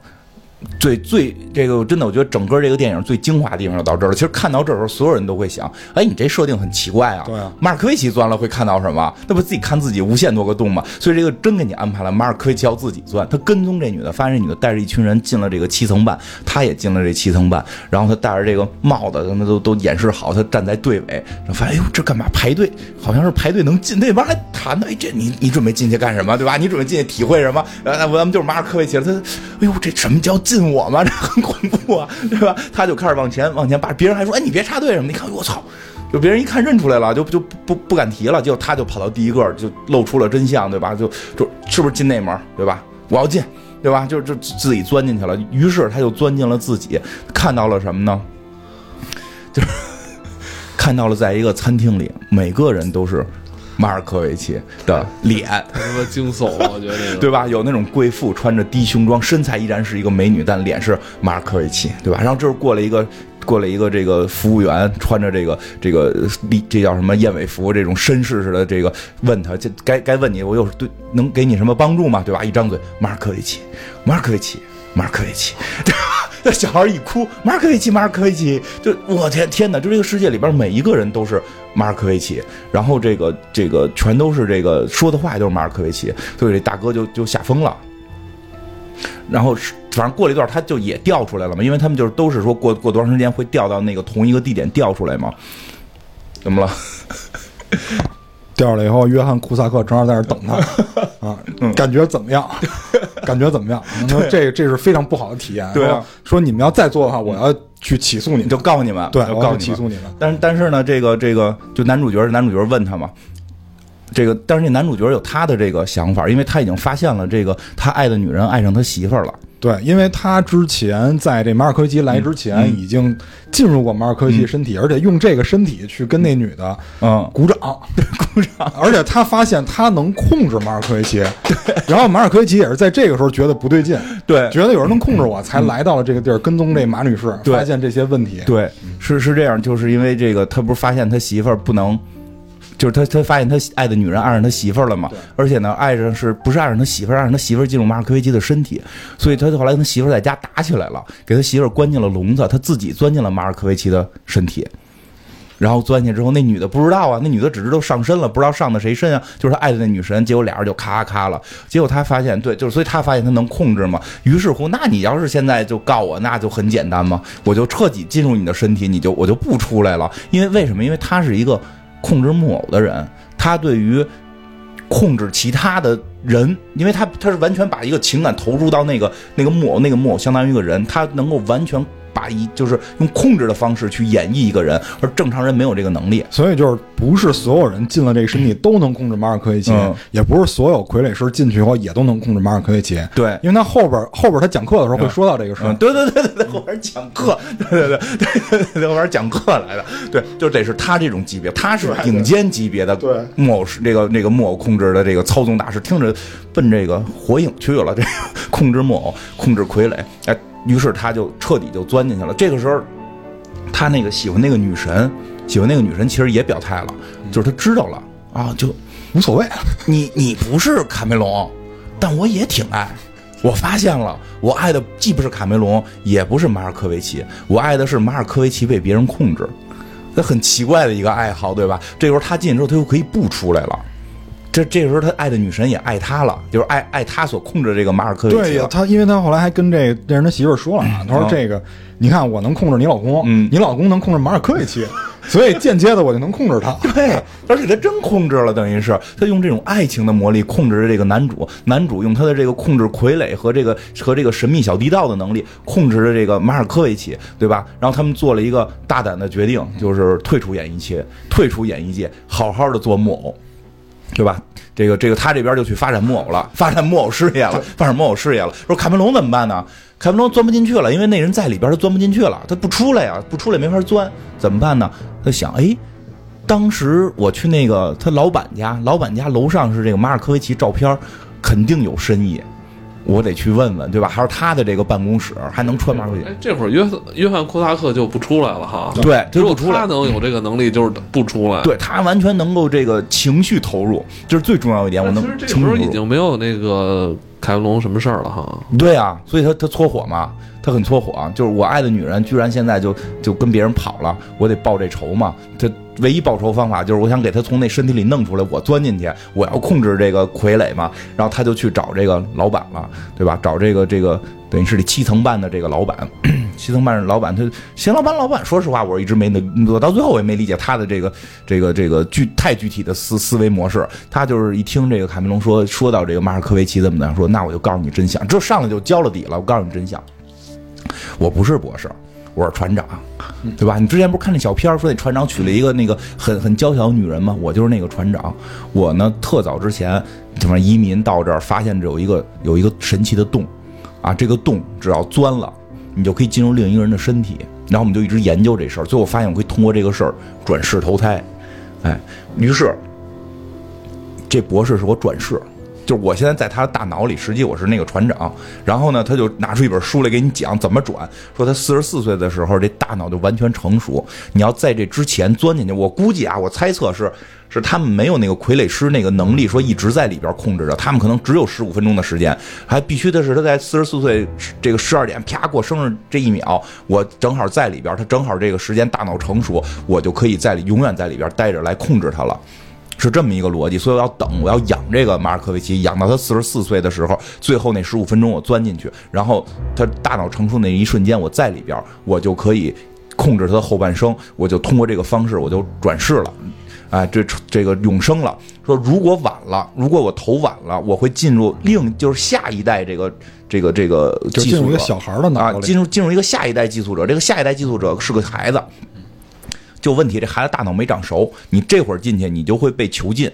最最这个真的，我觉得整个这个电影最精华的地方就到这儿了。其实看到这儿的时候，所有人都会想：哎，你这设定很奇怪啊。对啊马尔科维奇钻了会看到什么？那不自己看自己无限多个洞吗？所以这个真给你安排了，马尔科维奇要自己钻。他跟踪这女的，发现这女的带着一群人进了这个七层半，他也进了这七层半。然后他戴着这个帽子，他们都都演示好，他站在队尾，然后发现哎呦这干嘛排队？好像是排队能进，那边还谈呢。哎，这你你准备进去干什么？对吧？你准备进去体会什么？呃，咱们就是马尔科维奇了。他哎呦这什么叫进我吗？这很恐怖啊，对吧？他就开始往前往前扒，别人还说哎你别插队什么？你看我操！就别人一看认出来了，就就不不不敢提了，结果他就跑到第一个，就露出了真相，对吧？就就是不是进内门，对吧？我要进，对吧？就就自己钻进去了。于是他就钻进了自己，看到了什么呢？就是看到了在一个餐厅里，每个人都是马尔科维奇的脸，他妈惊悚，我觉得这个对吧？有那种贵妇穿着低胸装，身材依然是一个美女，但脸是马尔科维奇，对吧？然后这时候过了一个。过来一个这个服务员，穿着这个这个礼这叫什么燕尾服，这种绅士似的，这个问他，这该该问你，我有对能给你什么帮助吗？对吧？一张嘴，马尔科维奇，马尔科维奇，马尔科维奇，对吧？那小孩一哭，马尔科维奇，马尔科维奇，就我天天哪！就这个世界里边每一个人都是马尔科维奇，然后这个这个全都是这个说的话也都是马尔科维奇，所以这大哥就就吓疯了。然后是反正过了一段，他就也调出来了嘛，因为他们就是都是说过过多长时间会调到那个同一个地点调出来嘛。怎么了？掉下来以后，约翰库萨克正好在那儿等他 啊，感觉怎么样？感觉怎么样？你说这这是非常不好的体验。对啊说说你们要再做的话，我要去起诉你们。就告诉你们，对，告诉你们。起诉你们。但但是呢，这个这个就男主角，男主角问他嘛，这个但是这男主角有他的这个想法，因为他已经发现了这个他爱的女人爱上他媳妇儿了。对，因为他之前在这马尔科维奇来之前，嗯。已经进入过马尔科维奇身体，而且用这个身体去跟那女的嗯，鼓掌，鼓掌。而且他发现他能控制马尔科维奇，然后马尔科维奇也是在这个时候觉得不对劲，对。觉得有人能控制我，才来到了这个地儿跟踪这马女士，发现这些问题。对，是是这样，就是因为这个，他不是发现他媳妇儿不能。就是他，他发现他爱的女人爱上他媳妇儿了嘛？而且呢，爱上是不是爱上他媳妇儿？爱上他媳妇儿进入马尔科维奇的身体，所以他后来跟他媳妇儿在家打起来了，给他媳妇儿关进了笼子，他自己钻进了马尔科维奇的身体。然后钻进去之后，那女的不知道啊，那女的只知道上身了，不知道上的谁身啊，就是他爱的那女神。结果俩人就咔咔了。结果他发现，对，就是所以他发现他能控制嘛。于是乎，那你要是现在就告我，那就很简单嘛，我就彻底进入你的身体，你就我就不出来了。因为为什么？因为他是一个控制木偶的人，他对于控制其他的人，因为他他是完全把一个情感投入到那个那个木偶，那个木偶相当于一个人，他能够完全把一就是用控制的方式去演绎一个人，而正常人没有这个能力。所以就是不是所有人进了这个身体都能控制马尔科维奇，嗯。也不是所有傀儡师进去以后也都能控制马尔科维奇。对。因为他后边后边他讲课的时候会说到这个事对对对对对，后边讲课，对对对对对对，后边讲课来的，对，就得是他这种级别，他是顶尖级别的对。木偶师，这个这个木偶控制的这个操纵大师，听着奔这个火影去了，这个控制木偶，控制傀儡，哎，于是他就彻底就钻进去了。这个时候，他那个喜欢那个女神，喜欢那个女神，其实也表态了，就是他知道了啊，就无所谓，你你不是卡梅隆，但我也挺爱。我发现了，我爱的既不是卡梅隆，也不是马尔科维奇，我爱的是马尔科维奇被别人控制。那很奇怪的一个爱好，对吧？这时候他进去之后，他又可以不出来了。这这时候他爱的女神也爱他了，就是爱爱他所控制这个马尔科维奇。对呀，他因为他后来还跟这这人他媳妇儿说了啊，他说嗯这个，你看我能控制你老公，嗯你老公能控制马尔科维奇，所以间接的我就能控制他。对，而且他真控制了，等于是他用这种爱情的魔力控制着这个男主，男主用他的这个控制傀儡和这个和这个神秘小地道的能力控制着这个马尔科维奇，对吧？然后他们做了一个大胆的决定，就是退出演艺界，退出演艺界，好好的做木偶。对吧？这个这个，他这边就去发展木偶了，发展木偶事业了，发展木偶事业了。说卡梅隆怎么办呢？卡梅隆钻不进去了，因为那人在里边，他钻不进去了，他不出来呀，不出来没法钻，怎么办呢？他想，哎，当时我去那个他老板家，老板家楼上是这个马尔科维奇照片，肯定有深意，我得去问问，对吧？还是他的这个办公室还能穿马尔科维奇？哎，这会儿约约翰库萨克就不出来了哈。对，只有就不出来他。能有这个能力，就是不出来。对他完全能够这个情绪投入，这是最重要一点。我能那其实这时候已。经没有那个凯文龙什么事儿了哈。对啊，所以他他搓火嘛，他很搓火，就是我爱的女人居然现在就就跟别人跑了，我得报这仇嘛。他唯一报仇方法就是我想给他从那身体里弄出来，我钻进去，我要控制这个傀儡嘛。然后他就去找这个老板了，对吧？找这个这个等于是这七层半的这个老板，七层半老板他邢老板老板，说实话我一直没能，我到最后我也没理解他的这个这个这个具太具体的思思维模式。他就是一听这个卡梅隆说说到这个马尔科维奇怎么的，说那我就告诉你真相，这上来就交了底了，我告诉你真相，我不是博士。我是船长，对吧？你之前不是看那小片说那船长娶了一个那个很很娇小的女人吗？我就是那个船长。我呢特早之前怎么移民到这儿，发现这有一个有一个神奇的洞，啊，这个洞只要钻了，你就可以进入另一个人的身体。然后我们就一直研究这事儿，最后发现我可以通过这个事儿转世投胎，哎，于是这博士是我转世，就是我现在在他的大脑里，实际我是那个船长。然后呢，他就拿出一本书来给你讲怎么转，说他四十四岁的时候这大脑就完全成熟。你要在这之前钻进去，我估计啊，我猜测是是他们没有那个傀儡师那个能力，说一直在里边控制着，他们可能只有十五分钟的时间，还必须的是他在四十四岁这个十二点啪过生日这一秒，我正好在里边，他正好这个时间大脑成熟，我就可以在里永远在里边待着来控制他了。是这么一个逻辑，所以我要等，我要养这个马尔科维奇，养到他四十四岁的时候，最后那十五分钟我钻进去，然后他大脑成熟那一瞬间我在里边，我就可以控制他的后半生，我就通过这个方式我就转世了，哎，这这个永生了。说如果晚了，如果我投晚了，我会进入另就是下一代这个这个这个就寄宿者进入一个小孩的脑啊，进入进入一个下一代寄宿者，这个下一代寄宿者是个孩子。就问题，这孩子大脑没长熟，你这会儿进去，你就会被囚禁，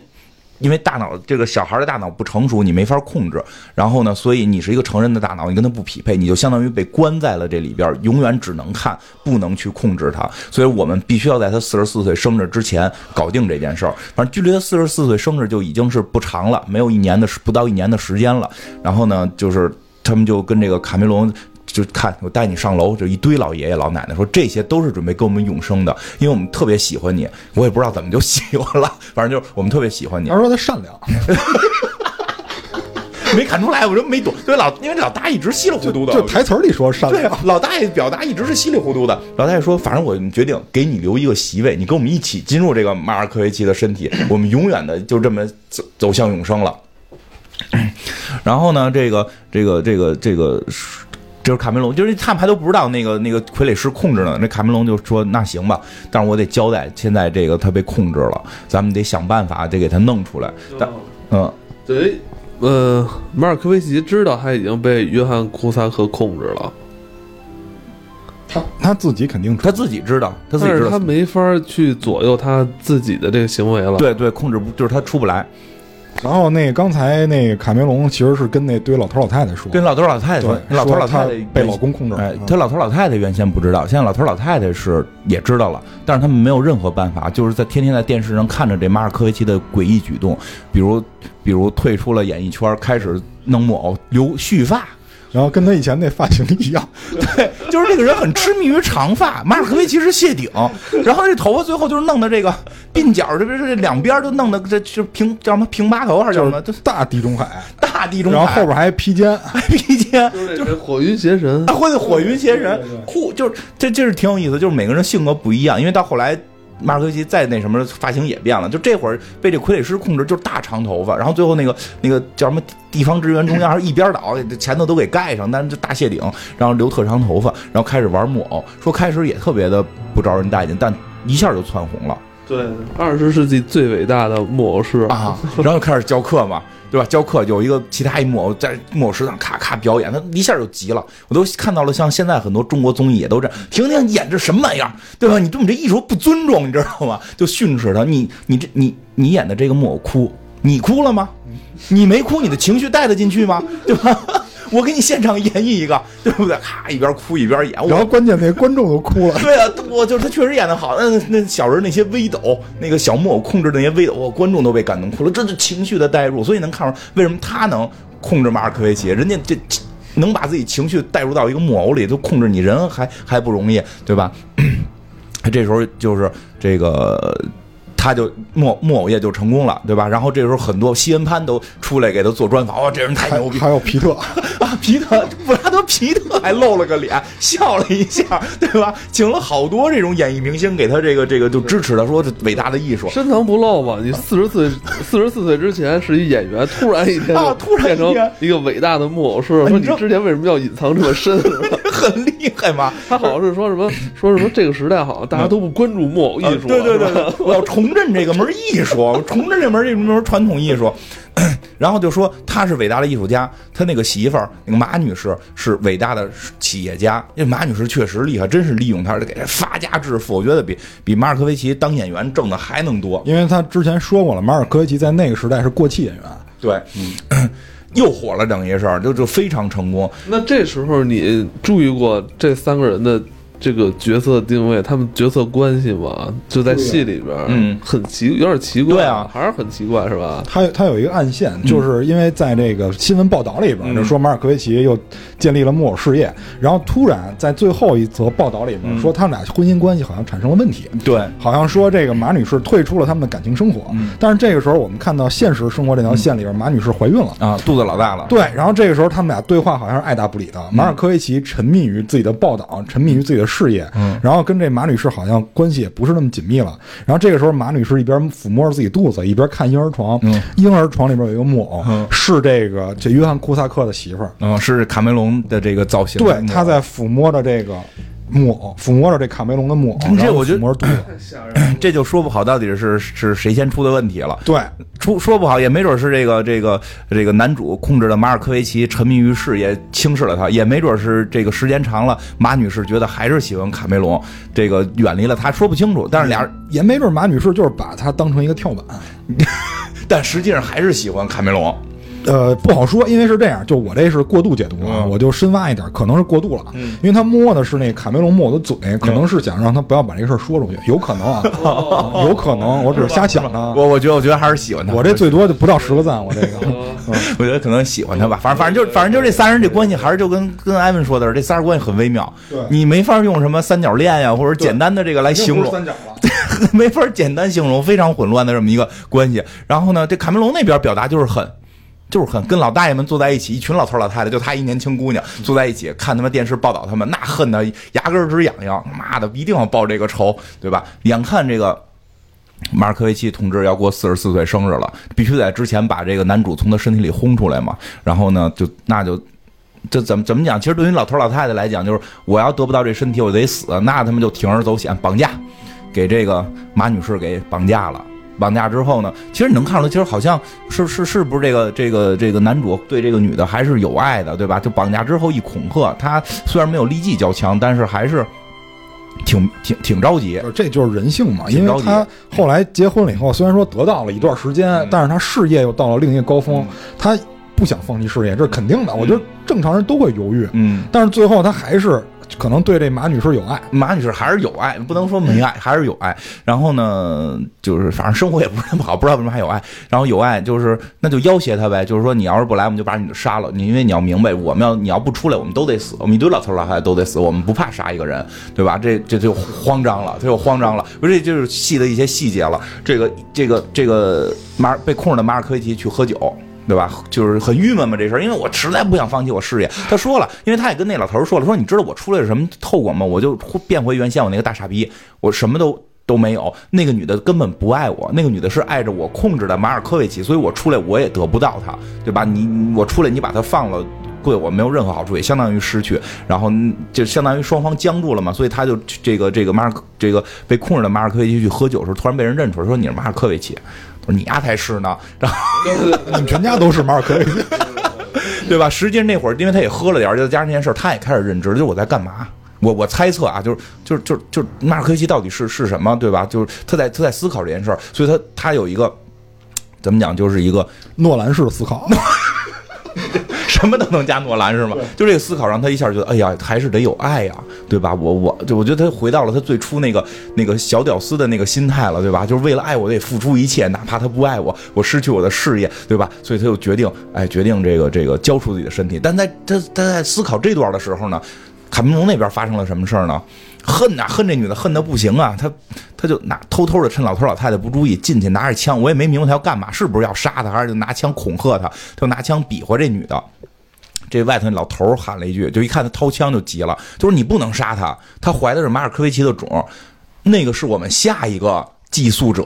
因为大脑这个小孩的大脑不成熟，你没法控制。然后呢，所以你是一个成人的大脑，你跟他不匹配，你就相当于被关在了这里边，永远只能看，不能去控制他。所以我们必须要在他四十四岁生日之前搞定这件事儿。反正距离他四十四岁生日就已经是不长了，没有一年的不到一年的时间了。然后呢，就是他们就跟这个卡梅隆。就看我带你上楼，就一堆老爷爷老奶奶说这些都是准备给我们永生的，因为我们特别喜欢你。我也不知道怎么就喜欢了，反正就是我们特别喜欢你他。说他善良，没看出来，我说没懂。对老，因为老大一直稀里糊涂的，就台词儿里说善良。老大爷表达一直是稀里糊涂的。老大爷说：“反正我决定给你留一个席位，你跟我们一起进入这个马尔科维奇的身体，我们永远的就这么走走向永生了。”然后呢，这个这个这个这个。就是卡梅隆，就是他们还都不知道那个那个傀儡师控制呢。那卡梅隆就说：“那行吧，但是我得交代，现在这个他被控制了，咱们得想办法得给他弄出来。”但嗯，对，呃，马尔科维奇知道他已经被约翰库萨克控制了，他他自己肯定他自己知道，他自己知道但是他，没法去左右他自己的这个行为了。，对对，控制不就是他出不来。然后那刚才那卡梅隆其实是跟那堆老头老太太说，跟老头老太太说，老头老太太被老公控制了哎嗯，他老头老太太原先不知道，现在老头老太太是也知道了，但是他们没有任何办法，就是在天天在电视上看着这马尔科维奇的诡异举动，比如比如退出了演艺圈，开始弄木偶、留蓄发。然后跟他以前那发型一样，对，就是这个人很痴迷于长发。马尔科维奇是谢顶，然后这头发最后就是弄的这个鬓角，这不是这两边都弄的这就平叫什么平八头还是叫什么？就大地中海，大地中海，然后后边还披肩，还披肩，就是火云邪神啊，，会火云邪神酷，就是这这是挺有意思，就是每个人性格不一样，因为到后来。马尔科奇再那什么，发型也变了。就这会儿被这傀儡师控制，就是大长头发，然后最后那个那个叫什么地方职员中央还是一边倒，前头都给盖上，但是就大谢顶，然后留特长头发，然后开始玩木偶。说开始也特别的不招人待见，但一下就窜红了对，二十世纪最伟大的木偶师啊！然后就开始教课嘛，对吧？教课有一个其他一木偶在木偶师上咔咔表演，他一下就急了。我都看到了，像现在很多中国综艺也都这样，婷婷演这什么玩意儿，对吧？你对我们这艺术不尊重，你知道吗？就训斥他，你你这你你演的这个木偶哭，你哭了吗？你没哭，你的情绪带得进去吗？对吧？我给你现场演绎一个，对不对？咔，一边哭一边演，然后关键那观众都哭了。对啊，我就是他确实演的好。那那小人那些微抖，那个小木偶控制的那些微抖，我观众都被感动哭了。这是情绪的代入，所以能看出为什么他能控制马尔科维奇，人家这能把自己情绪带入到一个木偶里，都控制你人还还不容易，对吧？这时候就是这个。他就木木偶业就成功了，对吧？然后这时候很多西恩潘都出来给他做专访，哇、这人太牛逼！还有皮特，啊，皮特布拉德皮特还露了个脸，笑了一下，对吧？请了好多这种演艺明星给他这个这个就支持他，说这伟大的艺术。深藏不露嘛。你四十岁四十四岁之前是一演员，突然一天 啊突然变成一个伟大的木偶师，说你之前为什么要隐藏这么深？厉害嘛？他好像是说什么 说什么这个时代好像大家都不关注木偶艺术了，对对对对，我要重振这个门艺术，重振这门这门传统艺术。然后就说他是伟大的艺术家，他那个媳妇儿那个马女士是伟大的企业家。因为马女士确实厉害，真是利用她给她发家致富，我觉得比比马尔科维奇当演员挣的还能多。因为他之前说过了，马尔科维奇在那个时代是过气演员。对，又火了，整件事就就非常成功。那这时候你注意过这三个人的这个角色定位，他们角色关系嘛，就在戏里边，嗯。很奇，有点奇怪，对啊。还是很奇怪，是吧？他他有一个暗线，就是因为在这个新闻报道里边，嗯。就说马尔科维奇又建立了木偶事业，然后突然在最后一则报道里边嗯。说他们俩婚姻关系好像产生了问题，对，好像说这个马女士退出了他们的感情生活。嗯。但是这个时候我们看到现实生活这条线里边，马女士怀孕了。啊，肚子老大了，对，然后这个时候他们俩对话好像是爱答不理的。马尔科维奇沉迷于自己的报道，沉迷于自己的事业，嗯然后跟这马女士好像关系也不是那么紧密了。然后这个时候马女士一边抚摸着自己肚子，一边看婴儿床，嗯婴儿床里边有一个木偶，嗯是这个这约翰库萨克的媳妇儿，嗯，是卡梅隆的这个造型，对，他在抚摸着这个木偶，抚摸着这卡梅隆的木偶，这我觉得。这就说不好到底是是谁先出的问题了。对。出说不好，也没准是这个这个这个男主控制的马尔科维奇，沉迷于事业，轻视了他；也没准是这个时间长了，马女士觉得还是喜欢卡梅隆，这个远离了他，说不清楚。但是俩人，也没准马女士就是把他当成一个跳板，但实际上还是喜欢卡梅隆。呃，不好说，因为是这样，就我这是过度解读啊，嗯我就深挖一点，可能是过度了，因为他摸的是那卡梅隆摸我的嘴，可能是想让他不要把这个事儿说出去，有可能啊，有可能，我只是瞎想的。我我觉得我觉得还是喜欢他。我这最多就不到十个赞，我这个，我觉得可能喜欢他吧，反正反正就反正就这仨人这关系，还是就跟跟艾文说的是，这仨人关系很微妙。对你没法用什么三角恋呀，或者简单的这个来形容。没法简单形容，非常混乱的这么一个关系。然后呢，这卡梅隆那边表达就是很。就是很跟老大爷们坐在一起，一群老头老太太，就他一年轻姑娘坐在一起看他们电视报道他们，那恨的牙根儿直痒痒，妈的一定要报这个仇，对吧？眼看这个马尔科维奇同志要过四十四岁生日了，必须在之前把这个男主从他身体里轰出来嘛。然后呢，就那就这怎么怎么讲？其实对于老头老太太来讲，就是我要得不到这身体，我得死，那他们就铤而走险，绑架，给这个马女士给绑架了。绑架之后呢，其实你能看出来，其实好像是是是不是这个这个这个男主对这个女的还是有爱的，对吧？就绑架之后一恐吓，他虽然没有立即交枪，但是还是挺挺挺着急。这就是人性嘛，因为他后来结婚了以后，虽然说得到了一段时间，但是他事业又到了另一个高峰，他不想放弃事业，这是肯定的。我觉得正常人都会犹豫，嗯，但是最后他还是可能对这马女士有爱。马女士还是有爱，不能说没爱，还是有爱。然后呢，就是反正生活也不是那么好，不知道为什么还有爱。然后有爱就是那就要挟他呗，就是说你要是不来，我们就把你杀了。你因为你要明白，我们要你要不出来，我们都得死，我们一堆老头老太太都得死，我们不怕杀一个人，对吧？这这就慌张了，这就慌张了。不是，就是戏的一些细节了。这个这个这个马被控制的马尔科维奇去喝酒。对吧？就是很郁闷嘛这事儿，因为我实在不想放弃我事业。他说了，因为他也跟那老头儿说了，说你知道我出来是什么后果吗？我就变回原先我那个大傻逼，我什么都都没有。那个女的根本不爱我，那个女的是爱着我控制的马尔科维奇，所以我出来我也得不到她，对吧？你我出来你把她放了。对我没有任何好处，也相当于失去，然后就相当于双方僵住了嘛，所以他就这个这个马尔这个被控制的马尔科维奇去喝酒的时候，突然被人认出来，说你是马尔科维奇，我说你丫才是呢，然后你们全家都是马尔科维奇，对吧？实际上那会儿，因为他也喝了点儿，再加上这件事儿，他也开始认知了，就是我在干嘛。我我猜测啊，就是就是就是就是马尔科维奇到底是是什么，对吧？就是他在他在思考这件事儿，所以他他有一个怎么讲，就是一个诺兰式的思考。什么都能加诺兰是吗？就这个思考让他一下觉得，哎呀，还是得有爱呀，对吧？我我就我觉得他回到了他最初那个那个小屌丝的那个心态了，对吧？就是为了爱我得付出一切，哪怕他不爱我，我失去我的事业，对吧？所以他就决定，哎，决定这个这个交出自己的身体。但在他他在思考这段的时候呢，卡梅隆那边发生了什么事儿呢？恨呐、恨这女的恨的不行啊！他他就拿偷偷的趁老头老太太不注意进去拿着枪，我也没明白他要干嘛，是不是要杀他，还是就拿枪恐吓他？他就拿枪比划这女的。这外头那老头喊了一句，就一看他掏枪就急了，就说你不能杀他，他怀的是马尔科维奇的种，那个是我们下一个寄宿者。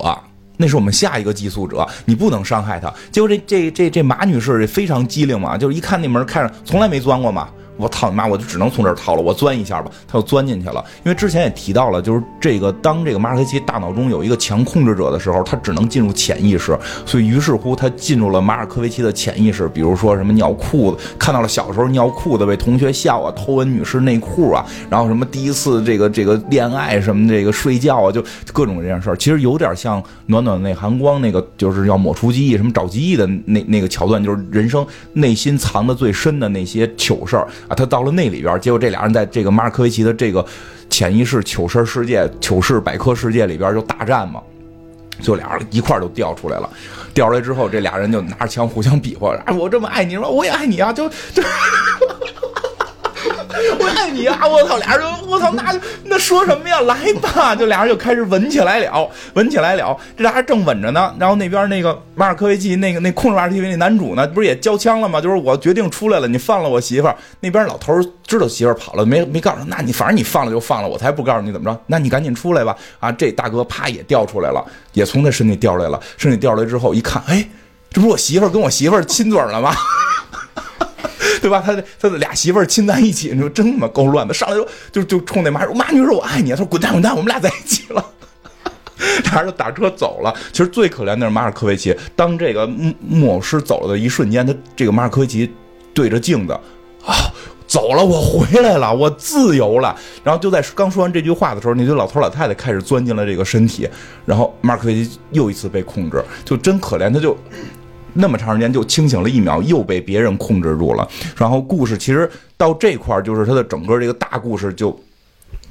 那是我们下一个寄宿者，你不能伤害他。结果这这这这马女士非常机灵嘛，就是一看那门开着，从来没钻过嘛。我操你妈！我就只能从这儿逃了，我钻一下吧，他就钻进去了。因为之前也提到了，就是这个当这个马尔科维奇大脑中有一个强控制者的时候，他只能进入潜意识，所以于是乎他进入了马尔科维奇的潜意识，比如说什么尿裤子，看到了小时候尿裤子被同学笑啊，偷闻女士内裤啊，然后什么第一次这个这个恋爱什么这个睡觉啊，就各种这件事儿，其实有点像暖暖内含光那个就是要抹除记忆什么找记忆的那那个桥段，就是人生内心藏的最深的那些糗事儿。啊，他到了那里边，结果这俩人在这个马尔科维奇的这个潜意识糗事世界、糗事百科世界里边就大战嘛。就俩人一块儿就掉出来了，掉出来之后，这俩人就拿着枪互相比划，哎，我这么爱你，说我也爱你啊，就就。我爱你啊！我操，俩人，我操，那那说什么呀？来吧，就俩人就开始吻起来了，吻起来了。这俩人正吻着呢，然后那边那个马尔科维奇，那个那控制马尔科维奇那男主呢，不是也交枪了吗？就是我决定出来了，你放了我媳妇儿。那边老头知道媳妇儿跑了，没没告诉他。那你反正你放了就放了，我才不告诉你怎么着。那你赶紧出来吧！啊，这大哥啪也掉出来了，也从他身体掉出来了。身体掉出来之后一看，哎，这不是我媳妇儿跟我媳妇儿亲嘴了吗？对吧？他他俩媳妇儿亲在一起，你说真他妈够乱的。上来就就就冲那妈说：“妈女士，我爱你。”他说：“滚蛋滚蛋，我们俩在一起了。”俩人就打车走了。其实最可怜的是马尔科维奇。当这个木木偶师走了的一瞬间，他这个马尔科维奇对着镜子啊，走了，我回来了，我自由了。然后就在刚说完这句话的时候，那堆老头老太太开始钻进了这个身体，然后马尔科维奇又一次被控制，就真可怜，他就。那么长时间就清醒了一秒，又被别人控制住了。然后故事其实到这块儿，就是他的整个这个大故事就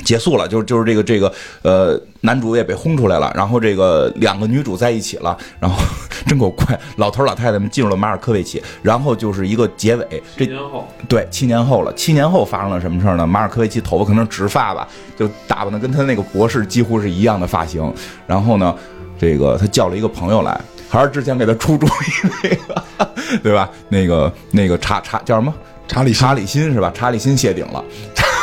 结束了。就是就是这个这个呃，男主也被轰出来了，然后这个两个女主在一起了。然后真够快，老头老太太们进入了马尔科维奇。然后就是一个结尾。这七年后，对，七年后了。七年后发生了什么事儿呢？马尔科维奇头发可能直发吧，就打扮的跟他那个博士几乎是一样的发型。然后呢，这个他叫了一个朋友来。还是之前给他出主意那个，对吧？那个那个查查叫什么？查理查理辛是吧？查理辛谢顶了。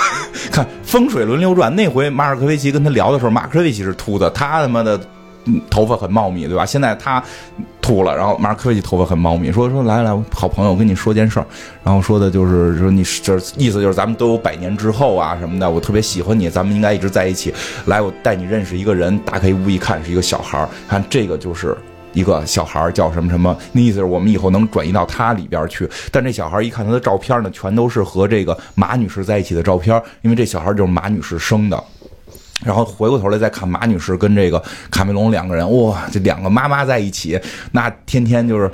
看风水轮流转，那回马尔科维奇跟他聊的时候，马尔科维奇是秃的，他他妈的头发很茂密，对吧？现在他秃了，然后马尔科维奇头发很茂密，说说来来，好朋友，我跟你说件事儿，然后说的就是说你这意思就是咱们都有百年之后啊什么的，我特别喜欢你，咱们应该一直在一起。来，我带你认识一个人，打开屋一看是一个小孩儿，看这个就是。一个小孩叫什么什么，那意思是我们以后能转移到他里边去。但这小孩一看他的照片呢，全都是和这个马女士在一起的照片，因为这小孩就是马女士生的。然后回过头来再看马女士跟这个卡梅隆两个人，哇，这两个妈妈在一起，那天天就是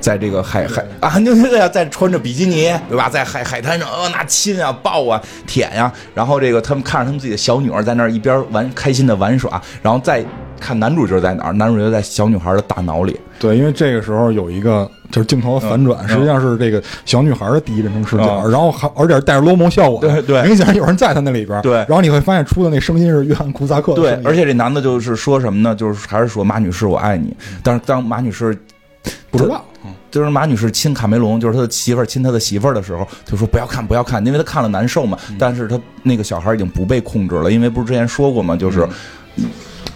在这个海海啊，对对对，在穿着比基尼，对吧？在海海滩上，呃，那亲啊，抱啊，舔呀。然后这个他们看着他们自己的小女儿在那儿一边玩，开心的玩耍，然后再。看男主角在哪儿？男主角在小女孩的大脑里。对，因为这个时候有一个就是镜头的反转，实际上是这个小女孩的第一人称视角，然后还而且带着罗蒙效果。对对，明显有人在他那里边。对，然后你会发现出的那声音是约翰库萨克。对，而且这男的就是说什么呢？就是还是说马女士我爱你。但是当马女士不知道，就是马女士亲卡梅隆，就是他的媳妇儿亲他的媳妇儿的时候，就说不要看不要看，因为他看了难受嘛。但是他那个小孩已经不被控制了，因为不是之前说过嘛？就是。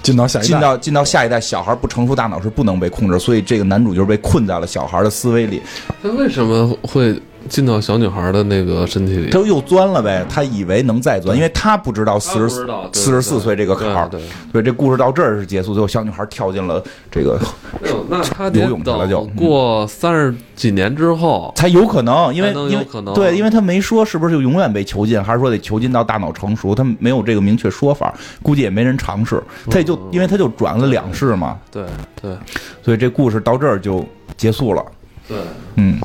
进到下进到进到下一代，小孩不成熟大脑是不能被控制，所以这个男主就是被困在了小孩的思维里。他为什么会进到小女孩的那个身体里？他又钻了呗，他以为能再钻，因为他不知道四十四十四岁这个坎儿。对，所以这故事到这儿是结束，最后小女孩跳进了这个。那他游泳去了，就过三十几年之后才有可能，因为因为对，因为他没说是不是就永远被囚禁，还是说得囚禁到大脑成熟，他没有这个明确说法，估计也没人尝试。他也就因为他就转了两世嘛，对对，所以这故事到这儿就结束了。对，嗯，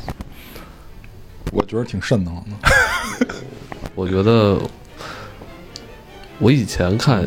我觉得挺瘆得慌的。我觉得我以前看。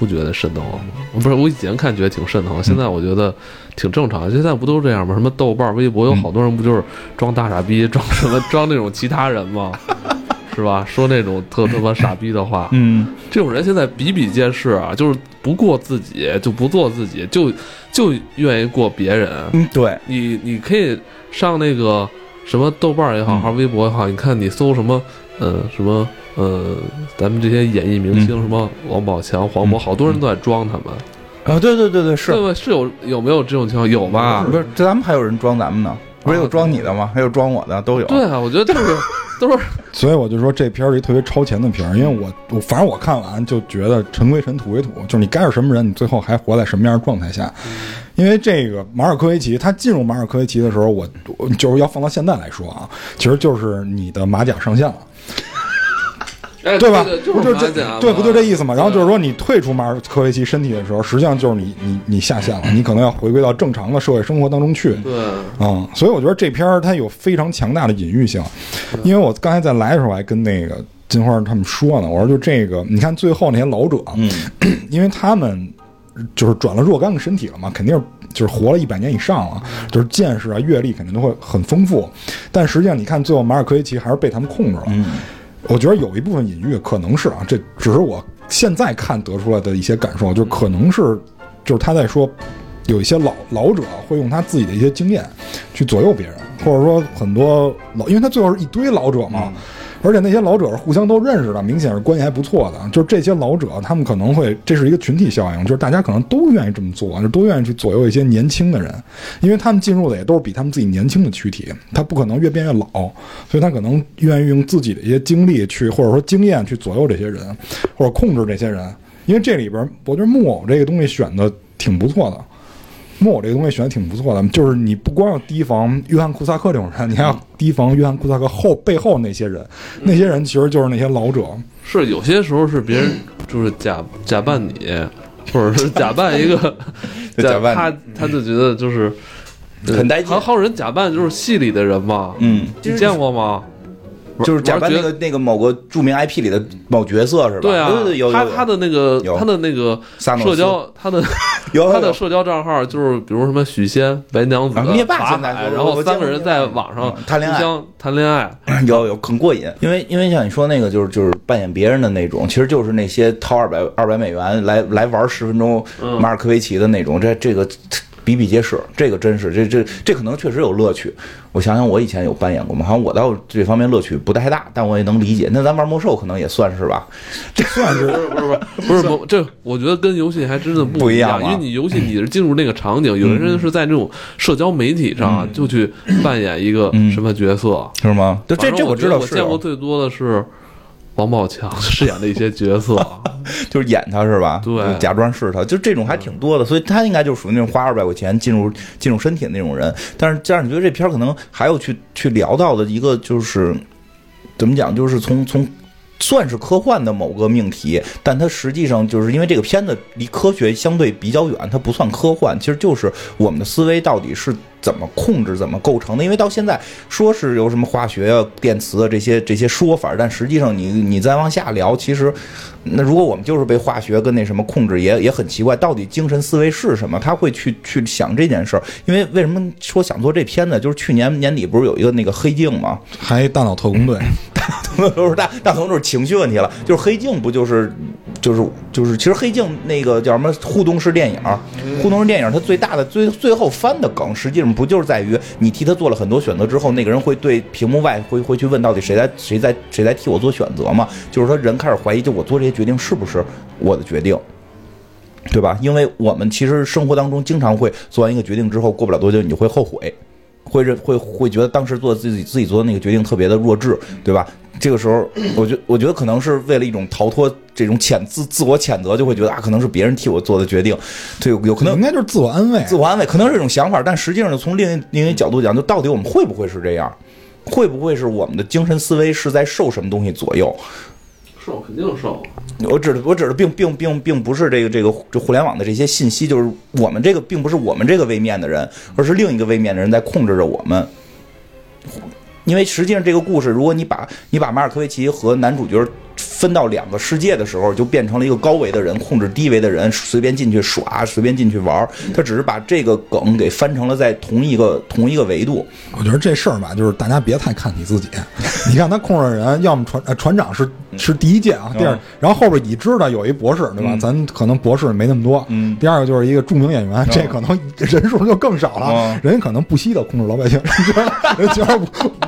不觉得瘆得慌吗？不是，我以前看觉得挺瘆得慌，现在我觉得挺正常。现在不都这样吗？什么豆瓣、微博有好多人不就是装大傻逼，装什么装那种其他人吗？是吧？说那种特他妈傻逼的话。嗯，这种人现在比比皆是啊，就是不过自己就不做自己，就就愿意过别人。嗯，对你，你可以上那个什么豆瓣也好，还是微博也好，你看你搜什么，呃，什么。呃，咱们这些演艺明星，什么王宝强、黄渤，好多人都在装他们啊！对对对对，是，对是有有没有这种情况？有吧？不是，咱们还有人装咱们呢，不是有装你的吗？还有装我的，都有。对啊，我觉得都是都是。所以我就说这片儿一特别超前的片儿，因为我我反正我看完就觉得尘归尘，土归土，就是你该是什么人，你最后还活在什么样的状态下。因为这个马尔科维奇，他进入马尔科维奇的时候，我就是要放到现在来说啊，其实就是你的马甲上线了。哎对吧？对，不就这对不就这意思吗？然后就是说，你退出马尔科维奇身体的时候，实际上就是你你你下线了，你可能要回归到正常的社会生活当中去。对，嗯，所以我觉得这片儿它有非常强大的隐喻性，因为我刚才在来的时候还跟那个金花他们说呢，我说就这个，你看最后那些老者，嗯，因为他们就是转了若干个身体了嘛，肯定是就是活了一百年以上了，就是见识啊、阅历肯定都会很丰富，但实际上你看最后马尔科维奇还是被他们控制了。嗯我觉得有一部分隐喻可能是啊，这只是我现在看得出来的一些感受，就可能是就是他在说，有一些老老者会用他自己的一些经验去左右别人，或者说很多老，因为他最后是一堆老者嘛。而且那些老者是互相都认识的，明显是关系还不错的。就是这些老者，他们可能会，这是一个群体效应，就是大家可能都愿意这么做，就都愿意去左右一些年轻的人，因为他们进入的也都是比他们自己年轻的躯体，他不可能越变越老，所以他可能愿意用自己的一些经历去，或者说经验去左右这些人，或者控制这些人。因为这里边，我觉得木偶这个东西选的挺不错的。木偶这个东西选的挺不错的，就是你不光要提防约翰库萨克这种人，你还要提防约翰库萨克后背后那些人，那些人其实就是那些老者。是有些时候是别人就是假假扮你，或者是假扮一个 假扮他，他就觉得就是很带劲。还还有人假扮就是戏里的人嘛，嗯，你见过吗？就是假扮那个那个某个著名 IP 里的某角色是吧？对啊对对，有有他他的那个他的那个社交，他的 有他的社交账号就是比如什么许仙、白娘子、啊灭霸然后三个人在网上嗯谈恋爱。谈恋爱，有有很过瘾，因为因为像你说那个就是就是扮演别人的那种，其实就是那些掏二百二百美元来来玩十分钟嗯。马尔科维奇的那种，这这个比比皆是，这个真是这这这可能确实有乐趣。我想想，我以前有扮演过吗？好像我倒这方面乐趣不太大，但我也能理解。那咱玩魔兽可能也算是吧，这算是不是不是不是不这，我觉得跟游戏还真的不一一样啊因为你游戏你是进入那个场景，有的人是在这种社交媒体上啊就去扮演一个嗯什么角色。是吗？这这这我知道我见过，最多的是王宝强饰演的一些角色，就是演他是吧？对就假装是他，就这种还挺多的，所以他应该就属于那种花二百块钱进入进入身体的那种人。但是，这样你觉得这片儿可能还有去去聊到的一个就是怎么讲，就是从从。算是科幻的某个命题，但它实际上就是因为这个片子离科学相对比较远，它不算科幻，其实就是我们的思维到底是怎么控制、怎么构成的。因为到现在说是有什么化学啊、电磁啊这些这些说法，但实际上你你再往下聊，其实那如果我们就是被化学跟那什么控制，也也很奇怪，到底精神思维是什么？他会去去想这件事儿。因为为什么说想做这片子？就是去年年底不是有一个那个黑镜吗？还大脑特工队，都是大大头就是情绪问题了。就是黑镜不就是就是就是，其实黑镜那个叫什么互动式电影，互动式电影它最大的最最后翻的梗，实际上不就是在于你替他做了很多选择之后，那个人会对屏幕外会会去问到底谁在谁在谁在替我做选择吗？就是说人开始怀疑，就我做这些决定是不是我的决定。对吧？因为我们其实生活当中经常会做完一个决定之后，过不了多久你就会后悔，会认会会觉得当时做自己自己做的那个决定特别的弱智，对吧？这个时候，我觉我觉得可能是为了一种逃脱这种谴自自我谴责，就会觉得啊，可能是别人替我做的决定，对，有可能应该就是自我安慰。自我安慰，可能是一种想法，但实际上从另一另一角度讲，就到底我们会不会是这样？会不会是我们的精神思维是在受什么东西左右？受肯定受。我指的我指的并并并并不是这个这个这互联网的这些信息，就是我们这个并不是我们这个位面的人，而是另一个位面的人在控制着我们。因为实际上这个故事，如果你把你把马尔科维奇和男主角分到两个世界的时候，就变成了一个高维的人控制低维的人，随便进去耍，随便进去玩儿。他只是把这个梗给翻成了在同一个同一个维度。我觉得这事儿吧，就是大家别太看你自己。你看他控制人，要么船呃船长是是第一届啊，第二，然后后边已知的有一博士，对吧？嗯咱可能博士没那么多。嗯第二个就是一个著名演员，这可能人数就更少了嗯，人家可能不惜的控制老百姓，人 觉得无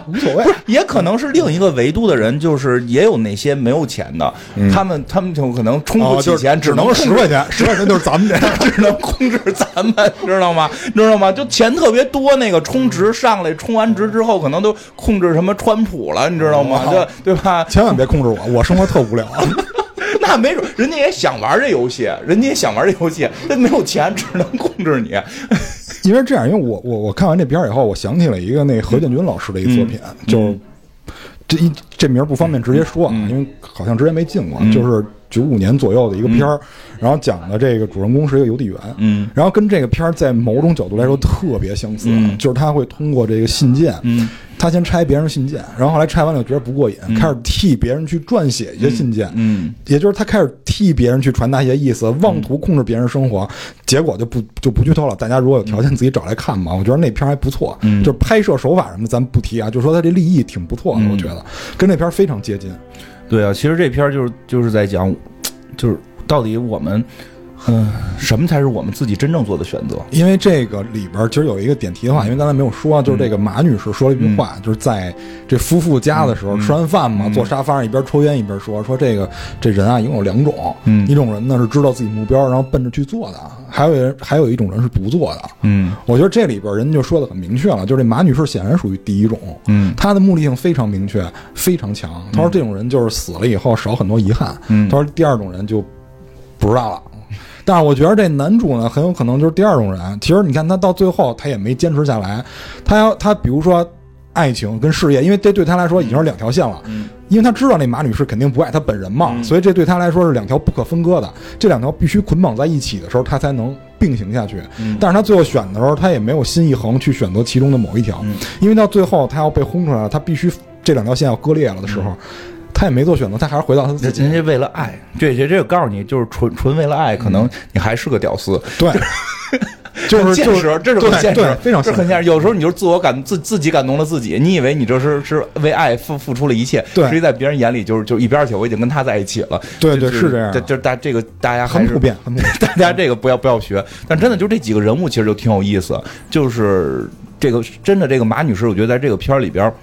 无所谓。也可能是另一个维度的人，就是也有那些没有钱的，他们他们就可能充不起钱，只能能十块钱，十块钱就是咱们的。只能控制咱们，知道吗？知道吗？就钱特别多，那个充值上来，充完值之后，可能都控制什么川普了，你知道吗？就对吧？千万别控制我，我生活特无聊。那没准人家也想玩这游戏，人家也想玩这游戏，但没有钱，只能控制你。因为这样，因为我我我看完这片儿以后，我想起了一个那何建军老师的一个作品，就是这一这名儿不方便直接说啊，因为好像之前没进过，嗯。就是九五年左右的一个片儿，然后讲的这个主人公是一个邮递员，嗯。然后跟这个片儿在某种角度来说特别相似，嗯。就是他会通过这个信件，嗯他先拆别人信件，然后后来拆完了又觉得不过瘾，开始替别人去撰写一些信件，嗯也就是他开始替别人去传达一些意思，妄图控制别人生活，结果就不就不剧透了。大家如果有条件自己找来看吧，我觉得那片儿还不错，嗯就是拍摄手法什么咱不提啊，就说他这立意挺不错的，嗯我觉得跟那片儿非常接近。对啊，其实这片儿就是就是在讲，就是到底我们，嗯、什么才是我们自己真正做的选择？因为这个里边儿其实有一个点题的话，因为刚才没有说，就是这个马女士说了一句话，就是在这夫妇家的时候、吃完饭嘛，坐沙发上一边抽烟一边说，说这个这人啊一共有两种，嗯一种人呢是知道自己目标，然后奔着去做的，还有人还有一种人是不做的。嗯我觉得这里边人就说的很明确了，就是这马女士显然属于第一种，嗯她的目的性非常明确，非常强。她说这种人就是死了以后少很多遗憾。嗯她说第二种人就不知道了。但是我觉得这男主呢，很有可能就是第二种人。其实你看他到最后，他也没坚持下来。他要他比如说爱情跟事业，因为这对他来说已经是两条线了。嗯因为他知道那马女士肯定不爱他本人嘛，所以这对他来说是两条不可分割的。这两条必须捆绑在一起的时候，他才能并行下去。嗯但是他最后选的时候，他也没有心一横去选择其中的某一条，嗯因为到最后他要被轰出来了，他必须这两条线要割裂了的时候，他也没做选择，他还是回到他自己。人人家为了爱，这这这个告诉你，就是纯纯为了爱，可能你还是个屌丝。对，就是现就是实，这是很现实，非常现实。这很现实。有时候你就是自我感自自己感动了自己，你以为你这是是为爱付付出了一切，对实际在别人眼里就是就一边去，我已经跟他在一起了。对对是这样这这大这个大家很普遍，很普遍。大家这个不要不要学，但真的就这几个人物其实就挺有意思，就是这个真的这个马女士，我觉得在这个片儿里边儿。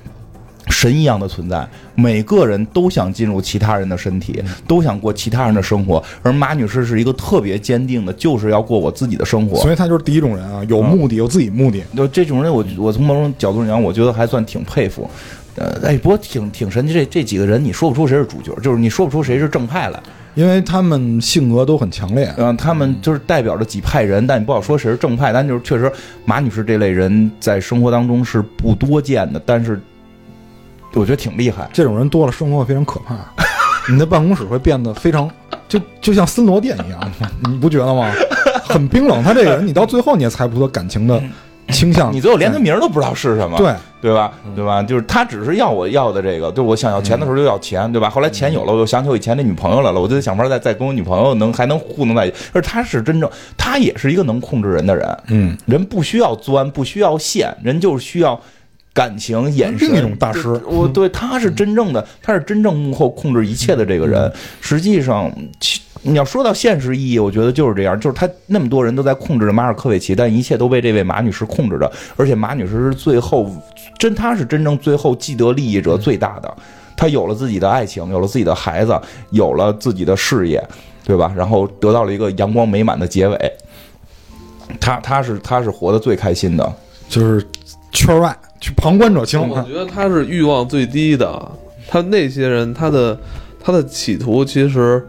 神一样的存在，每个人都想进入其他人的身体，都想过其他人的生活，而马女士是一个特别坚定的，就是要过我自己的生活。所以她就是第一种人啊，有目的，有自己目的。就这种人我，我从某种角度上讲，我觉得还算挺佩服。呃，哎，不过挺挺神奇，这这几个人你说不出谁是主角，就是你说不出谁是正派来。因为他们性格都很强烈，嗯、他们就是代表着几派人，但你不好说谁是正派。但就是确实，马女士这类人在生活当中是不多见的，但是我觉得挺厉害。这种人多了，生活会非常可怕。你的办公室会变得非常，就就像森罗殿一样，你不觉得吗？很冰冷。他这个人，你到最后你也猜不出他感情的倾向。你最后连他名都不知道是什么，对对吧？对吧？就是他只是要我要的这个，就是我想要钱的时候就要钱，对吧？后来钱有了，我又想起我以前那女朋友来了，我就得想法再再跟我女朋友能还能糊弄在一起。而他是真正，他也是一个能控制人的人，嗯，人不需要钻，不需要线，人就是需要感情、眼神。另一种大师我对他是真正的，他是真正幕后控制一切的这个人。实际上，你要说到现实意义，我觉得就是这样，就是他那么多人都在控制着马尔科维奇，但一切都被这位马女士控制着，而且马女士是最后真，她是真正最后既得利益者最大的。她有了自己的爱情，有了自己的孩子，有了自己的事业，对吧？然后得到了一个阳光美满的结尾。她她是她是活得最开心的，就是圈外去旁观者清。我觉得他是欲望最低的，他那些人他的他的企图其实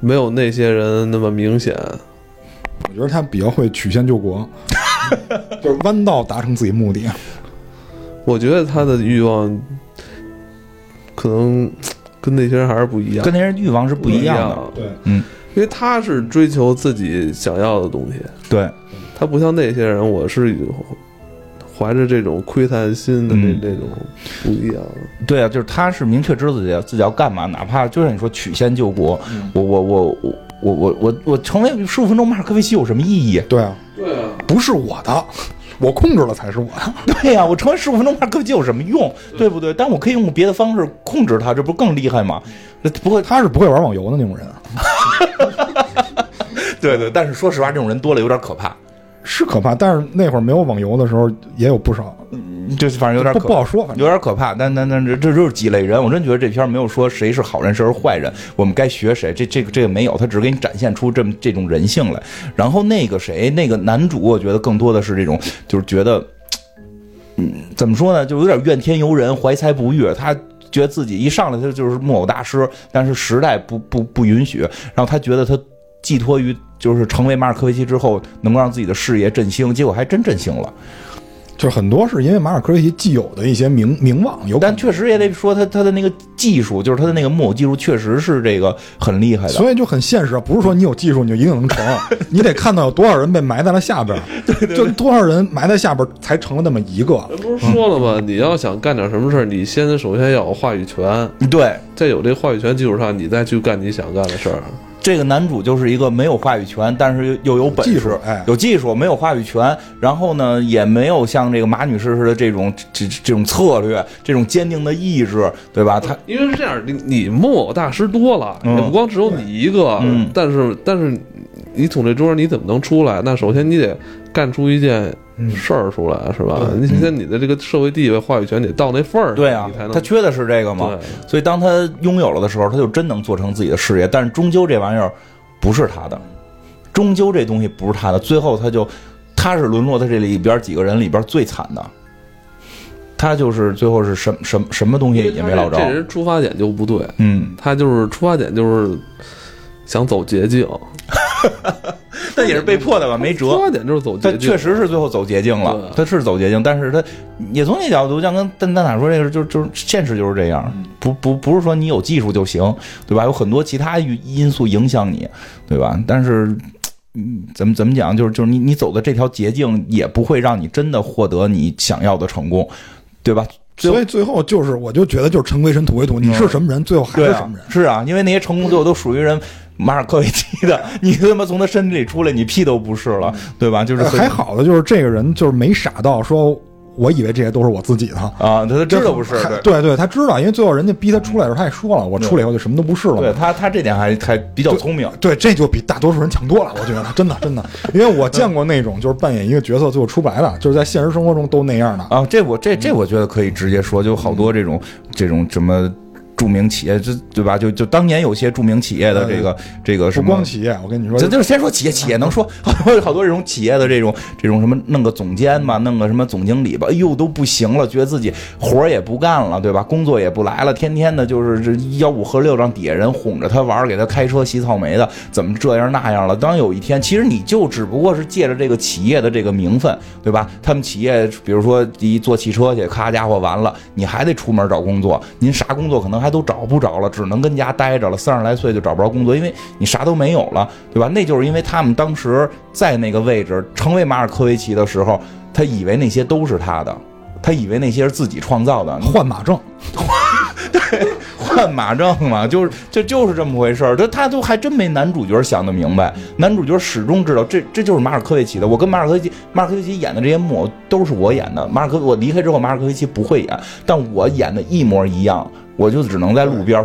没有那些人那么明显。我觉得他比较会曲线救国，就是弯道达成自己目的。我觉得他的欲望可能跟那些人还是不一样，跟那些人欲望是不一样的。的。对，嗯，因为他是追求自己想要的东西，对，他不像那些人，我是怀着这种窥探心的那、嗯那种不一样。对啊，就是他是明确知道自己要自己要干嘛，哪怕就像你说曲线救国，我我我我我我我我成为十五分钟马尔科维奇有什么意义？对啊，对啊，不是我的，我控制了才是我的。对呀、我成为十五分钟马尔科维奇有什么用？对不对？但我可以用别的方式控制他，这不更厉害吗？不会他是不会玩网游的那种人，对对，但是说实话，这种人多了有点可怕，是可怕。但是那会儿没有网游的时候，也有不少，就是反正有点可不不好说。反有点可怕，但但但这这就是几类人，我真觉得这片儿没有说谁是好人谁是坏人，我们该学谁，这这个这个没有，他只是给你展现出这么这种人性来。然后那个谁，那个男主，我觉得更多的是这种，就是觉得，嗯，怎么说呢，就有点怨天尤人，怀才不遇，他。觉得自己一上来他就是木偶大师，但是时代不不不允许，然后他觉得他寄托于就是成为马尔科维奇之后，能够让自己的事业振兴，结果还真振兴了。就是很多是因为马尔科维奇既有的一些名名望，有但确实也得说他他的那个技术，就是他的那个木偶技术，确实是这个很厉害的。所以就很现实，不是说你有技术你就一定能成，你得看到有多少人被埋在了下边儿，就多少人埋在下边儿才成了那么一个。不是说了吗？你要想干点什么事儿，你先首先要有话语权，对，在有这话语权基础上，你再去干你想干的事儿。这个男主就是一个没有话语权，但是又有本事，技术哎有技术，没有话语权，然后呢，也没有像这个马女士似的这种这这种策略，这种坚定的意志，对吧？他因为是这样，你你木偶大师多了，嗯也不光只有你一个，嗯但是但是你从这桌上你怎么能出来？那首先你得干出一件事儿出来，是吧？你现在你的这个社会地位、话语权得到那份儿上，对啊他缺的是这个嘛。所以当他拥有了的时候，他就真能做成自己的事业。但是终究这玩意儿不是他的，终究这东西不是他的。最后他就他是沦落在这里边几个人里边最惨的，他就是最后是什什什么东西也没捞着这。人出发点就不对，嗯，他就是出发点就是想走捷径，但也是被迫的吧，没出辙。发点就是走他捷径，确实是最后走捷径了，他是走捷径，但是他也从那角度，像跟蛋蛋塔说这个，就就是现实就是这样，不不不是说你有技术就行，对吧？有很多其他因素影响你，对吧？但是。嗯，怎么怎么讲？就是就是你你走的这条捷径，也不会让你真的获得你想要的成功，对吧？所以最后就是，我就觉得就是尘归尘，土归土，你是什么人，最后还是什么人。，是啊，因为那些成功最后都属于人马尔科维奇的，你他妈从他身体里出来，你屁都不是了，对吧？就是呃还好的就是这个人就是没傻到说，我以为这些都是我自己的。啊，他他知道不是，对对对，他知道，因为最后人家逼他出来的时候，他也说了，我出来以后就什么都不是了。对他他这点还还比较聪明。对，这就比大多数人强多了，我觉得真的真的，因为我见过那种就是扮演一个角色最后出不来的，就是在现实生活中都那样的。啊，这我这这我觉得可以直接说，就好多这种这种什么著名企业，这对吧？就就当年有些著名企业的这个这个什么不光。企业，我跟你说，咱就是先说企业，企业能说 好多好多这种企业的这种这种什么弄个总监吧，弄个什么总经理吧，哎呦都不行了，觉得自己活儿也不干了，对吧？工作也不来了，天天的就是这吆五喝六，让底下人哄着他玩儿，给他开车洗草莓的，怎么这样那样了？当有一天，其实你就只不过是借着这个企业的这个名分，对吧？他们企业比如说一坐汽车去，咔家伙完了，你还得出门找工作，您啥工作可能还都找不着了，只能跟家待着了，三十来岁就找不着工作，因为你啥都没有了，对吧？那就是因为他们当时在那个位置成为马尔科维奇的时候，他以为那些都是他的。他以为那些是自己创造的，换马证，换马证嘛，就是就就是这么回事儿。他他都还真没男主角想的明白，男主角始终知道这这就是马尔科维奇的。我跟马尔科维奇马尔科维奇演的这些木偶都是我演的。马尔科我离开之后，马尔科维奇不会演，但我演的一模一样，我就只能在路边。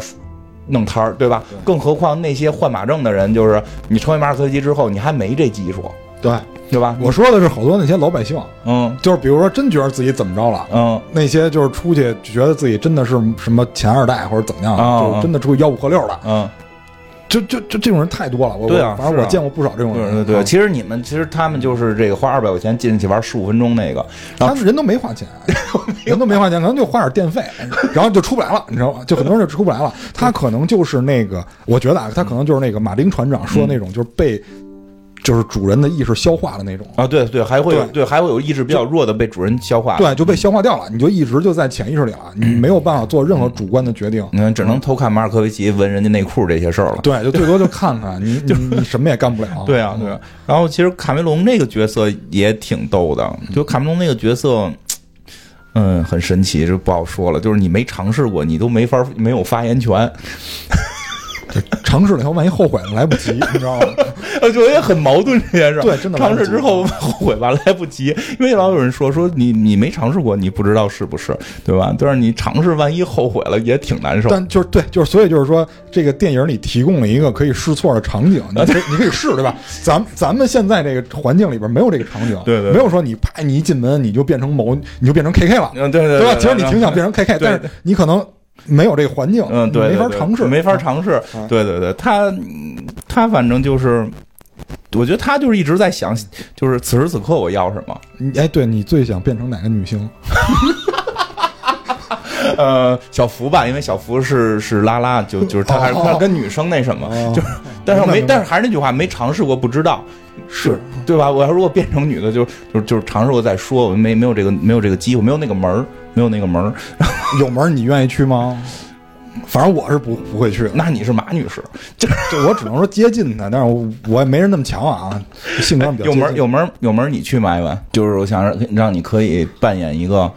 弄摊儿，对吧？更何况那些换马证的人，就是你成为马尔科维奇之后，你还没这技术，对对吧？我说的是好多那些老百姓，嗯就是比如说真觉得自己怎么着了。嗯那些就是出去觉得自己真的是什么钱二代或者怎么样，嗯就是真的出去吆五喝六了，嗯，就就就这种人太多了。我对反正我见过不少这种人。对对对。啊其实你们其实他们就是这个花二百块钱进去玩十五分钟那个，然后他们人都没花钱，人都没花钱，可能就花点电费，然后就出不来了，你知道吗？就很多人就出不来了。他可能就是那个，我觉得啊，他可能就是那个马丁船长说的那种，就是被就是主人的意识消化的那种。啊，对对，还会有对对，还会有意志比较弱的被主人消化。，对，就被消化掉了，你就一直就在潜意识里了，你没有办法做任何主观的决定。嗯，只能偷看马尔科维奇闻人家内裤这些事儿了。对，就最多就看看你，你你什么也干不了。对啊，对啊。然后其实卡梅隆那个角色也挺逗的，就卡梅隆那个角色。嗯，很神奇，就不好说了。就是你没尝试过，你都没法没有发言权。尝试了以后，万一后悔了来不及，你知道吗？我觉得也很矛盾这件事儿。对真的尝试之后后悔吧，来不及，因为老有人说说你你没尝试过，你不知道是不是，对吧？但是你尝试，万一后悔了，也挺难受。但就是对，就是所以就是说，这个电影里提供了一个可以试错的场景，你可以你可以试，对吧？咱咱们现在这个环境里边没有这个场景，对对对没有说你啪你一进门你就变成某你就变成 KK 了，嗯，对对对吧？对其实你挺想变成 KK，但是你可能没有这个环境，嗯，对，你没法尝试，没法尝试。啊对对对，他嗯他反正就是，我觉得他就是一直在想，就是此时此刻我要什么。你哎，对你最想变成哪个女星？呃，小福吧，因为小福是是拉拉，就就是他还是哦他跟女生那什么，哦就是但是我没，但是还是那句话，没尝试过不知道，是对吧？我要如果变成女的，就就就是尝试过再说，我没没有这个没有这个机会，没有那个门儿，没有那个门儿。有门儿你愿意去吗？反正我是不不会去，那你是马女士，就我只能说接近她，但是我我也没人那么强啊，性格比较有门儿有门儿有门儿，你去吗？艾文，就是我想让让你可以扮演一个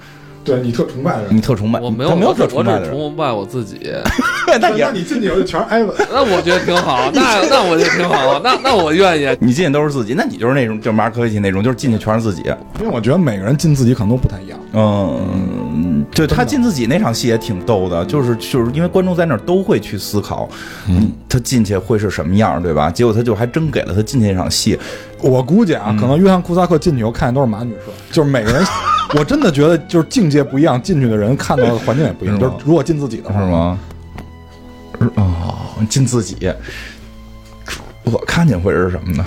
对你特崇拜的人你。特崇拜，我没有，没有特崇拜的人，崇拜我自己。那那你进去以后就全是艾文，那我觉得挺好，那那我就挺好，那那我愿意。你进去都是自己，那你就是那种就是马尔科维奇那种，就是进去全是自己。因为我觉得每个人进自己可能都不太一样。嗯，对他进自己那场戏也挺逗的，就是就是因为观众在那儿都会去思考，嗯，他进去会是什么样，对吧？结果他就还真给了他进去那场戏，我估计啊，可能约翰库萨克进去以后看见都是马女士，就是每个人，我真的觉得就是境界不一样，进去的人看到的环境也不一样。就是如果进自己的话，是？吗？哦，进自己，我看见会是什么呢？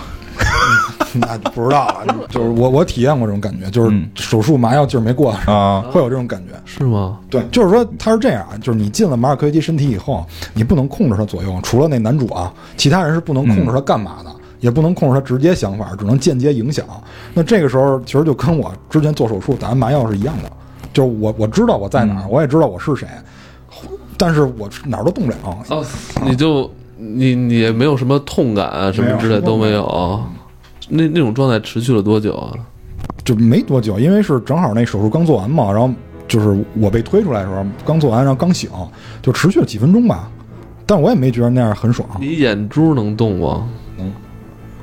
那不知道啊。就是我我体验过这种感觉，就是嗯手术麻药劲儿没过啊，会有这种感觉。是吗？对，就是说他是这样啊，就是你进了马尔科维奇身体以后，你不能控制他左右，除了那男主啊，其他人是不能控制他干嘛的，也不能控制他直接想法，只能间接影响。那这个时候其实就跟我之前做手术打完麻药是一样的，就是我我知道我在哪儿，我也知道我是谁，但是我哪儿都动不了。哦，你就你你也没有什么痛感啊，什么之类都没有。那那种状态持续了多久啊？就没多久，因为是正好那手术刚做完嘛，然后就是我被推出来的时候刚做完，然后刚醒，就持续了几分钟吧。但我也没觉得那样很爽，你眼珠能动吗？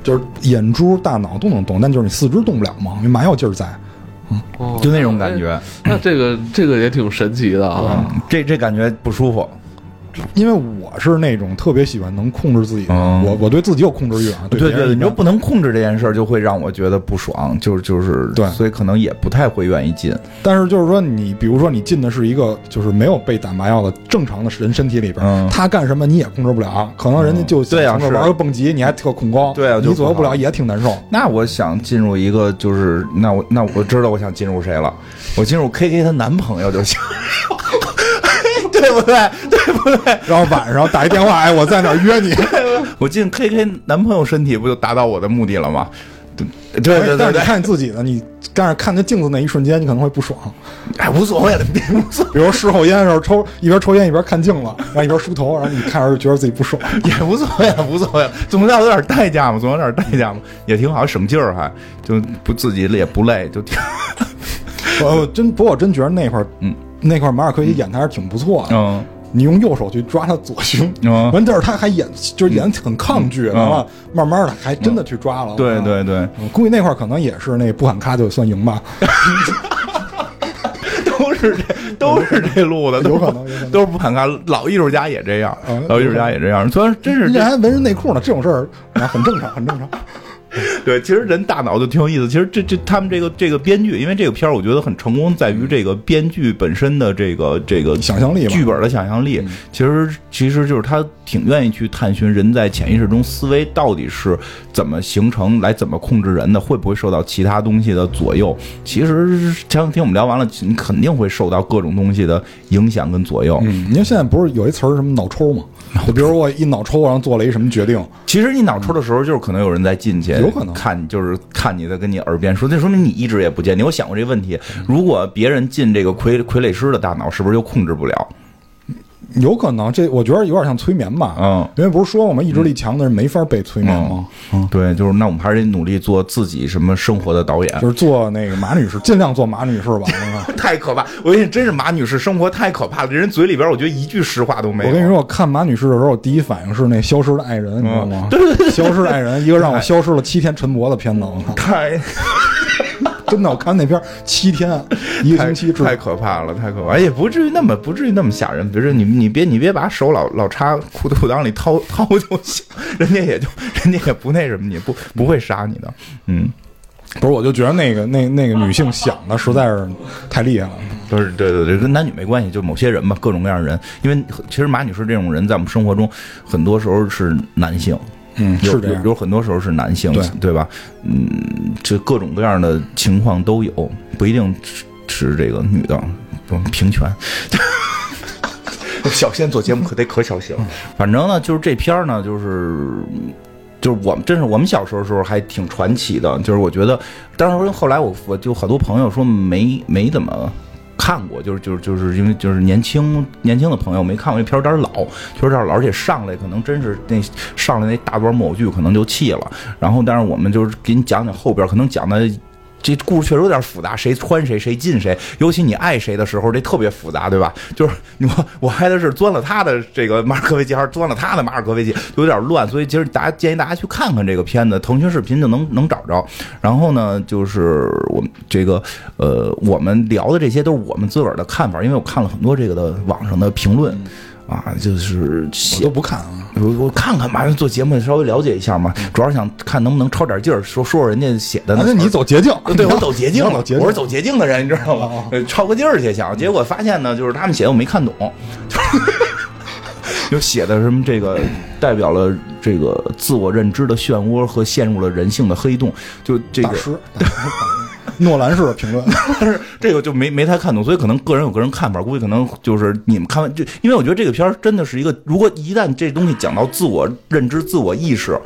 就是眼珠、大脑都能动，但就是你四肢动不了嘛，因为麻药劲儿在。哦就那种感。觉，哎那这个这个也挺神奇的啊。嗯这这感觉不舒服。因为我是那种特别喜欢能控制自己的，嗯。我我对自己有控制欲啊。对对对，你就不能控制这件事儿，就会让我觉得不爽，就是就是，对。所以可能也不太会愿意进。但是就是说你，比如说你进的是一个就是没有被打麻药的正常的人身体里边，嗯。他干什么你也控制不了，可能人家就对啊玩个蹦极，你还特恐高，对啊你左右不了也挺难受。那我想进入一个，就是那我那我知道我想进入谁了，我进入 K K 她男朋友就行，对不对？对不对？然后晚上打一电话，哎，我在哪儿约你？我进 K K 男朋友身体，不就达到我的目的了吗？对对对对对，但是你看你自己的，你但是看那镜子那一瞬间，你可能会不爽。哎，无所谓了，别无所比如事后烟的时候抽，一边抽烟一边看镜子，然后一边梳头，然后你看着就觉得自己不爽。也无所谓了，无所谓了，总要有点代价嘛，总有点代价嘛，也挺好，省劲儿还就不自己也不累，就挺 我我真不过我真觉得那会儿，嗯，那块马尔科维奇演的还是挺不错的。嗯。你用右手去抓他左胸，嗯。完，但是他还演就是演得很抗拒，完了慢慢的还真的去抓了。对对对，嗯，估计那块儿可能也是那不喊咔就算赢吧，都是这都是这路的，有可能有可能。都是不喊看，老艺术家也这样嗯，老艺术家也这样，虽然真是这人家还纹身内裤呢，这种事儿啊很正常，很正常。对，其实人大脑就挺有意思。其实这这他们这个这个编剧，因为这个片儿我觉得很成功，在于这个编剧本身的这个这个想象力吧剧本的想象力。其实其实就是他挺愿意去探寻人在潜意识中思维到底是怎么形成，来怎么控制人的，会不会受到其他东西的左右。其实前两天我们聊完了，你肯定会受到各种东西的影响跟左右。嗯，因为现在不是有一词儿什么脑抽嘛？就比如我一脑抽，然后做了一什么决定，其实你脑抽的时候，就是可能有人在进去，有可能看，就是看你在跟你耳边说，那说明你一直也不见。你。我想过这个问题，如果别人进这个傀傀儡师的大脑，是不是就控制不了？有可能这我觉得有点像催眠吧。嗯，因为不是说我们意志力强的人没法被催眠吗？嗯，对，就是那我们还是得努力做自己什么生活的导演。就是做那个马女士，尽量做马女士吧。嗯太可怕！我跟你真是马女士生活太可怕了，这人嘴里边我觉得一句实话都没有。我跟你说，我看马女士的时候，我第一反应是那消失的爱人，你知道吗？消失的爱人，一个让我消失了七天陈博的片子，太真的，我看那片儿七天，一个星期太可怕了，太可怕，也不至于那么不至于那么吓人。比如说你你别你别把手老老插裤裤裆里掏掏就行，人家也就人家也不那什么你，不不会杀你的。嗯，不是，我就觉得那个那那个女性想的实在是太厉害了。不是对对对，跟男女没关系，就某些人吧，各种各样的人。因为其实马女士这种人在我们生活中很多时候是男性。嗯，有是这样有。有很多时候是男性，对对吧？嗯，这各种各样的情况都有，不一定是是这个女的，不平权。小仙做节目可得可小心了。反正呢，就是这片儿呢，就是。就是我们真是我们小时候时候还挺传奇的，就是我觉得，当时后来我我就好多朋友说没没怎么看过，就是就是就是因为就是年轻年轻的朋友没看过这片有点老，确实有点老，而且上来可能真是那上来那大段木偶剧可能就弃了，然后但是我们就是给你讲讲后边可能讲的。这故事确实有点复杂，谁穿谁，谁进谁，尤其你爱谁的时候，这特别复杂，对吧？就是我我爱的是钻了他的这个马尔科维奇，还是钻了他的马尔科维奇，有点乱。所以其实大家建议大家去看看这个片子，腾讯视频就能能找着。然后呢，就是我们这个呃，我们聊的这些都是我们自个儿的看法，因为我看了很多这个的网上的评论。啊，就是我都不看啊，我我看看嘛，做节目稍微了解一下嘛，主要是想看能不能抄点劲儿，说说说人家写的。那你走捷径，对我走捷径了，我是走捷径的人，你知道吗？抄个劲儿去想，结果发现呢，就是他们写的我没看懂，就写的什么这个代表了这个自我认知的漩涡和陷入了人性的黑洞，就这个。诺兰式的评论，但是这个就没没太看懂，所以可能个人有个人看法，估计可能就是你们看完就，因为我觉得这个片儿真的是一个，如果一旦这东西讲到自我认知、自我意识。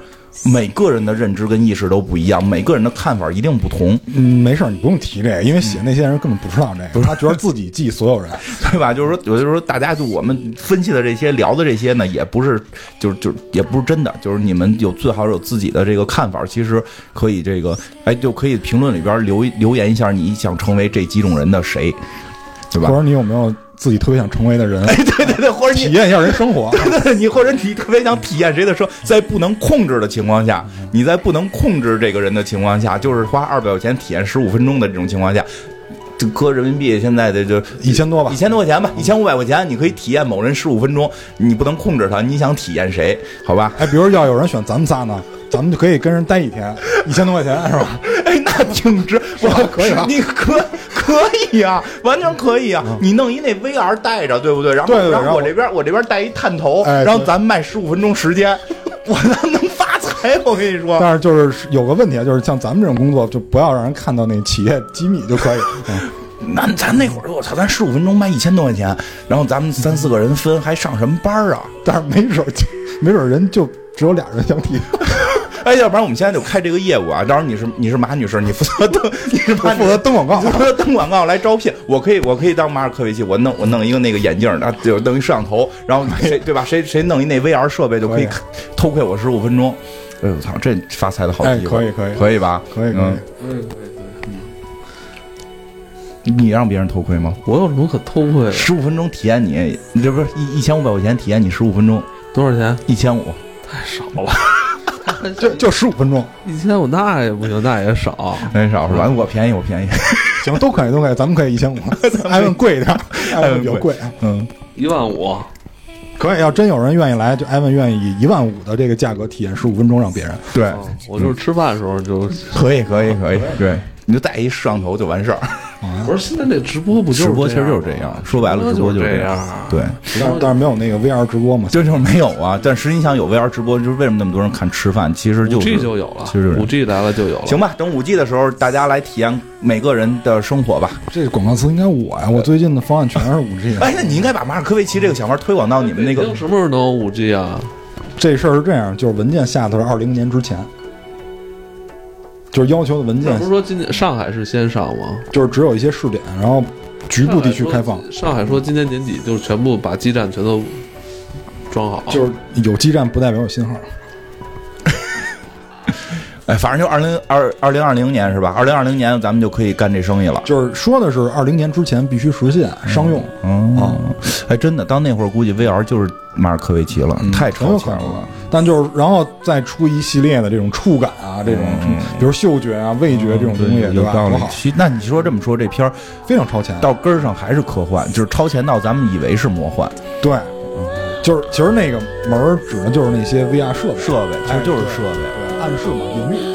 每个人的认知跟意识都不一样，每个人的看法一定不同。嗯，没事儿，你不用提这个，因为写那些人根本不知道这个，他觉得自己记所有人，对吧？就是说，有的时候大家就我们分析的这些、聊的这些呢，也不是，就是就也不是真的，就是你们有最好有自己的这个看法，其实可以这个，哎，就可以评论里边留留言一下，你想成为这几种人的谁，对吧？或者你有没有？自己特别想成为的人，哎，对对对，或者体验一下人生活，对对对，你或者你特别想体验谁的生，在不能控制的情况下，你在不能控制这个人的情况下，就是花二百块钱体验十五分钟的这种情况下，就搁人民币现在的就一千多吧，一千多块钱吧，一千五百块钱，你可以体验某人十五分钟，你不能控制他，你想体验谁？好吧？哎，比如要有人选咱们仨呢？咱们就可以跟人待一天，一千多块钱是吧？哎，那挺值，我，可以啊，你可可以啊，完全可以啊！你弄一那 VR 带着，对不对？然后，然后我这边我这边带一探头，然后咱卖十五分钟时间，我能能发财！我跟你说，但是就是有个问题啊，就是像咱们这种工作，就不要让人看到那企业机密就可以。那咱那会儿，我操，咱十五分钟卖一千多块钱，然后咱们三四个人分，还上什么班啊？但是没准，没准人就只有俩人想提。哎，要不然我们现在就开这个业务啊！到时候你是你是马女士，你负责登，你是负责登广告，负责登广告来招聘。我可以，我可以当马尔科维奇，我弄我弄一个那个眼镜，然后就弄一摄像头，然后谁对吧？谁谁弄一那 VR 设备就可以偷窥我十五分钟。哎呦我操，这发财的好机会！可以可以可以吧？可以可以可以可以。你让别人偷窥吗？我有什么可偷窥的？十五分钟体验你，你这不是一一千五百块钱体验你十五分钟？多少钱？一千五，太少了。就就十五分钟，一千五那也不行，那也少，那也少是吧？我便宜，我便宜，行，都可以，都可以，咱们可以一千五，艾文贵一点，艾文比较贵，嗯，一万五，可以。要真有人愿意来，就艾文愿意以一万五的这个价格体验十五分钟让别人。对，我就是吃饭的时候就可以，可以，可以，对。你就带一摄像头就完事儿。不是现在那直播不就？直播其实就是这样。说白了，直播就是这样。对，但但是没有那个 VR 直播嘛？就就是没有啊。但实际上有 VR 直播，就是为什么那么多人看吃饭？其实就五 G 就有了。其实五 G 来了就有了。行吧，等五 G 的时候，大家来体验每个人的生活吧。这广告词应该我呀，我最近的方案全是五 G。哎，那你应该把马尔科维奇这个想法推广到你们那个。什么时候能有五 G 啊？这事儿是这样，就是文件下的是二零年之前。就是要求的文件，不是说今年上海是先上吗？就是只有一些试点，然后局部地区开放。上海说今年年底就是全部把基站全都装好，就是有基站不代表有信号。哎，反正就二零二二零二零年是吧？二零二零年咱们就可以干这生意了。就是说的是二零年之前必须实现商用。嗯，哎，真的，到那会儿估计 VR 就是马尔科维奇了，太超前了。但就是，然后再出一系列的这种触感啊，这种，比如嗅觉啊、味觉这种东西，对吧？多好。那你说这么说，这片儿非常超前，到根儿上还是科幻，就是超前到咱们以为是魔幻。对，就是其实那个门儿指的就是那些 VR 设备，设备其实就是设备，暗示嘛，隐喻。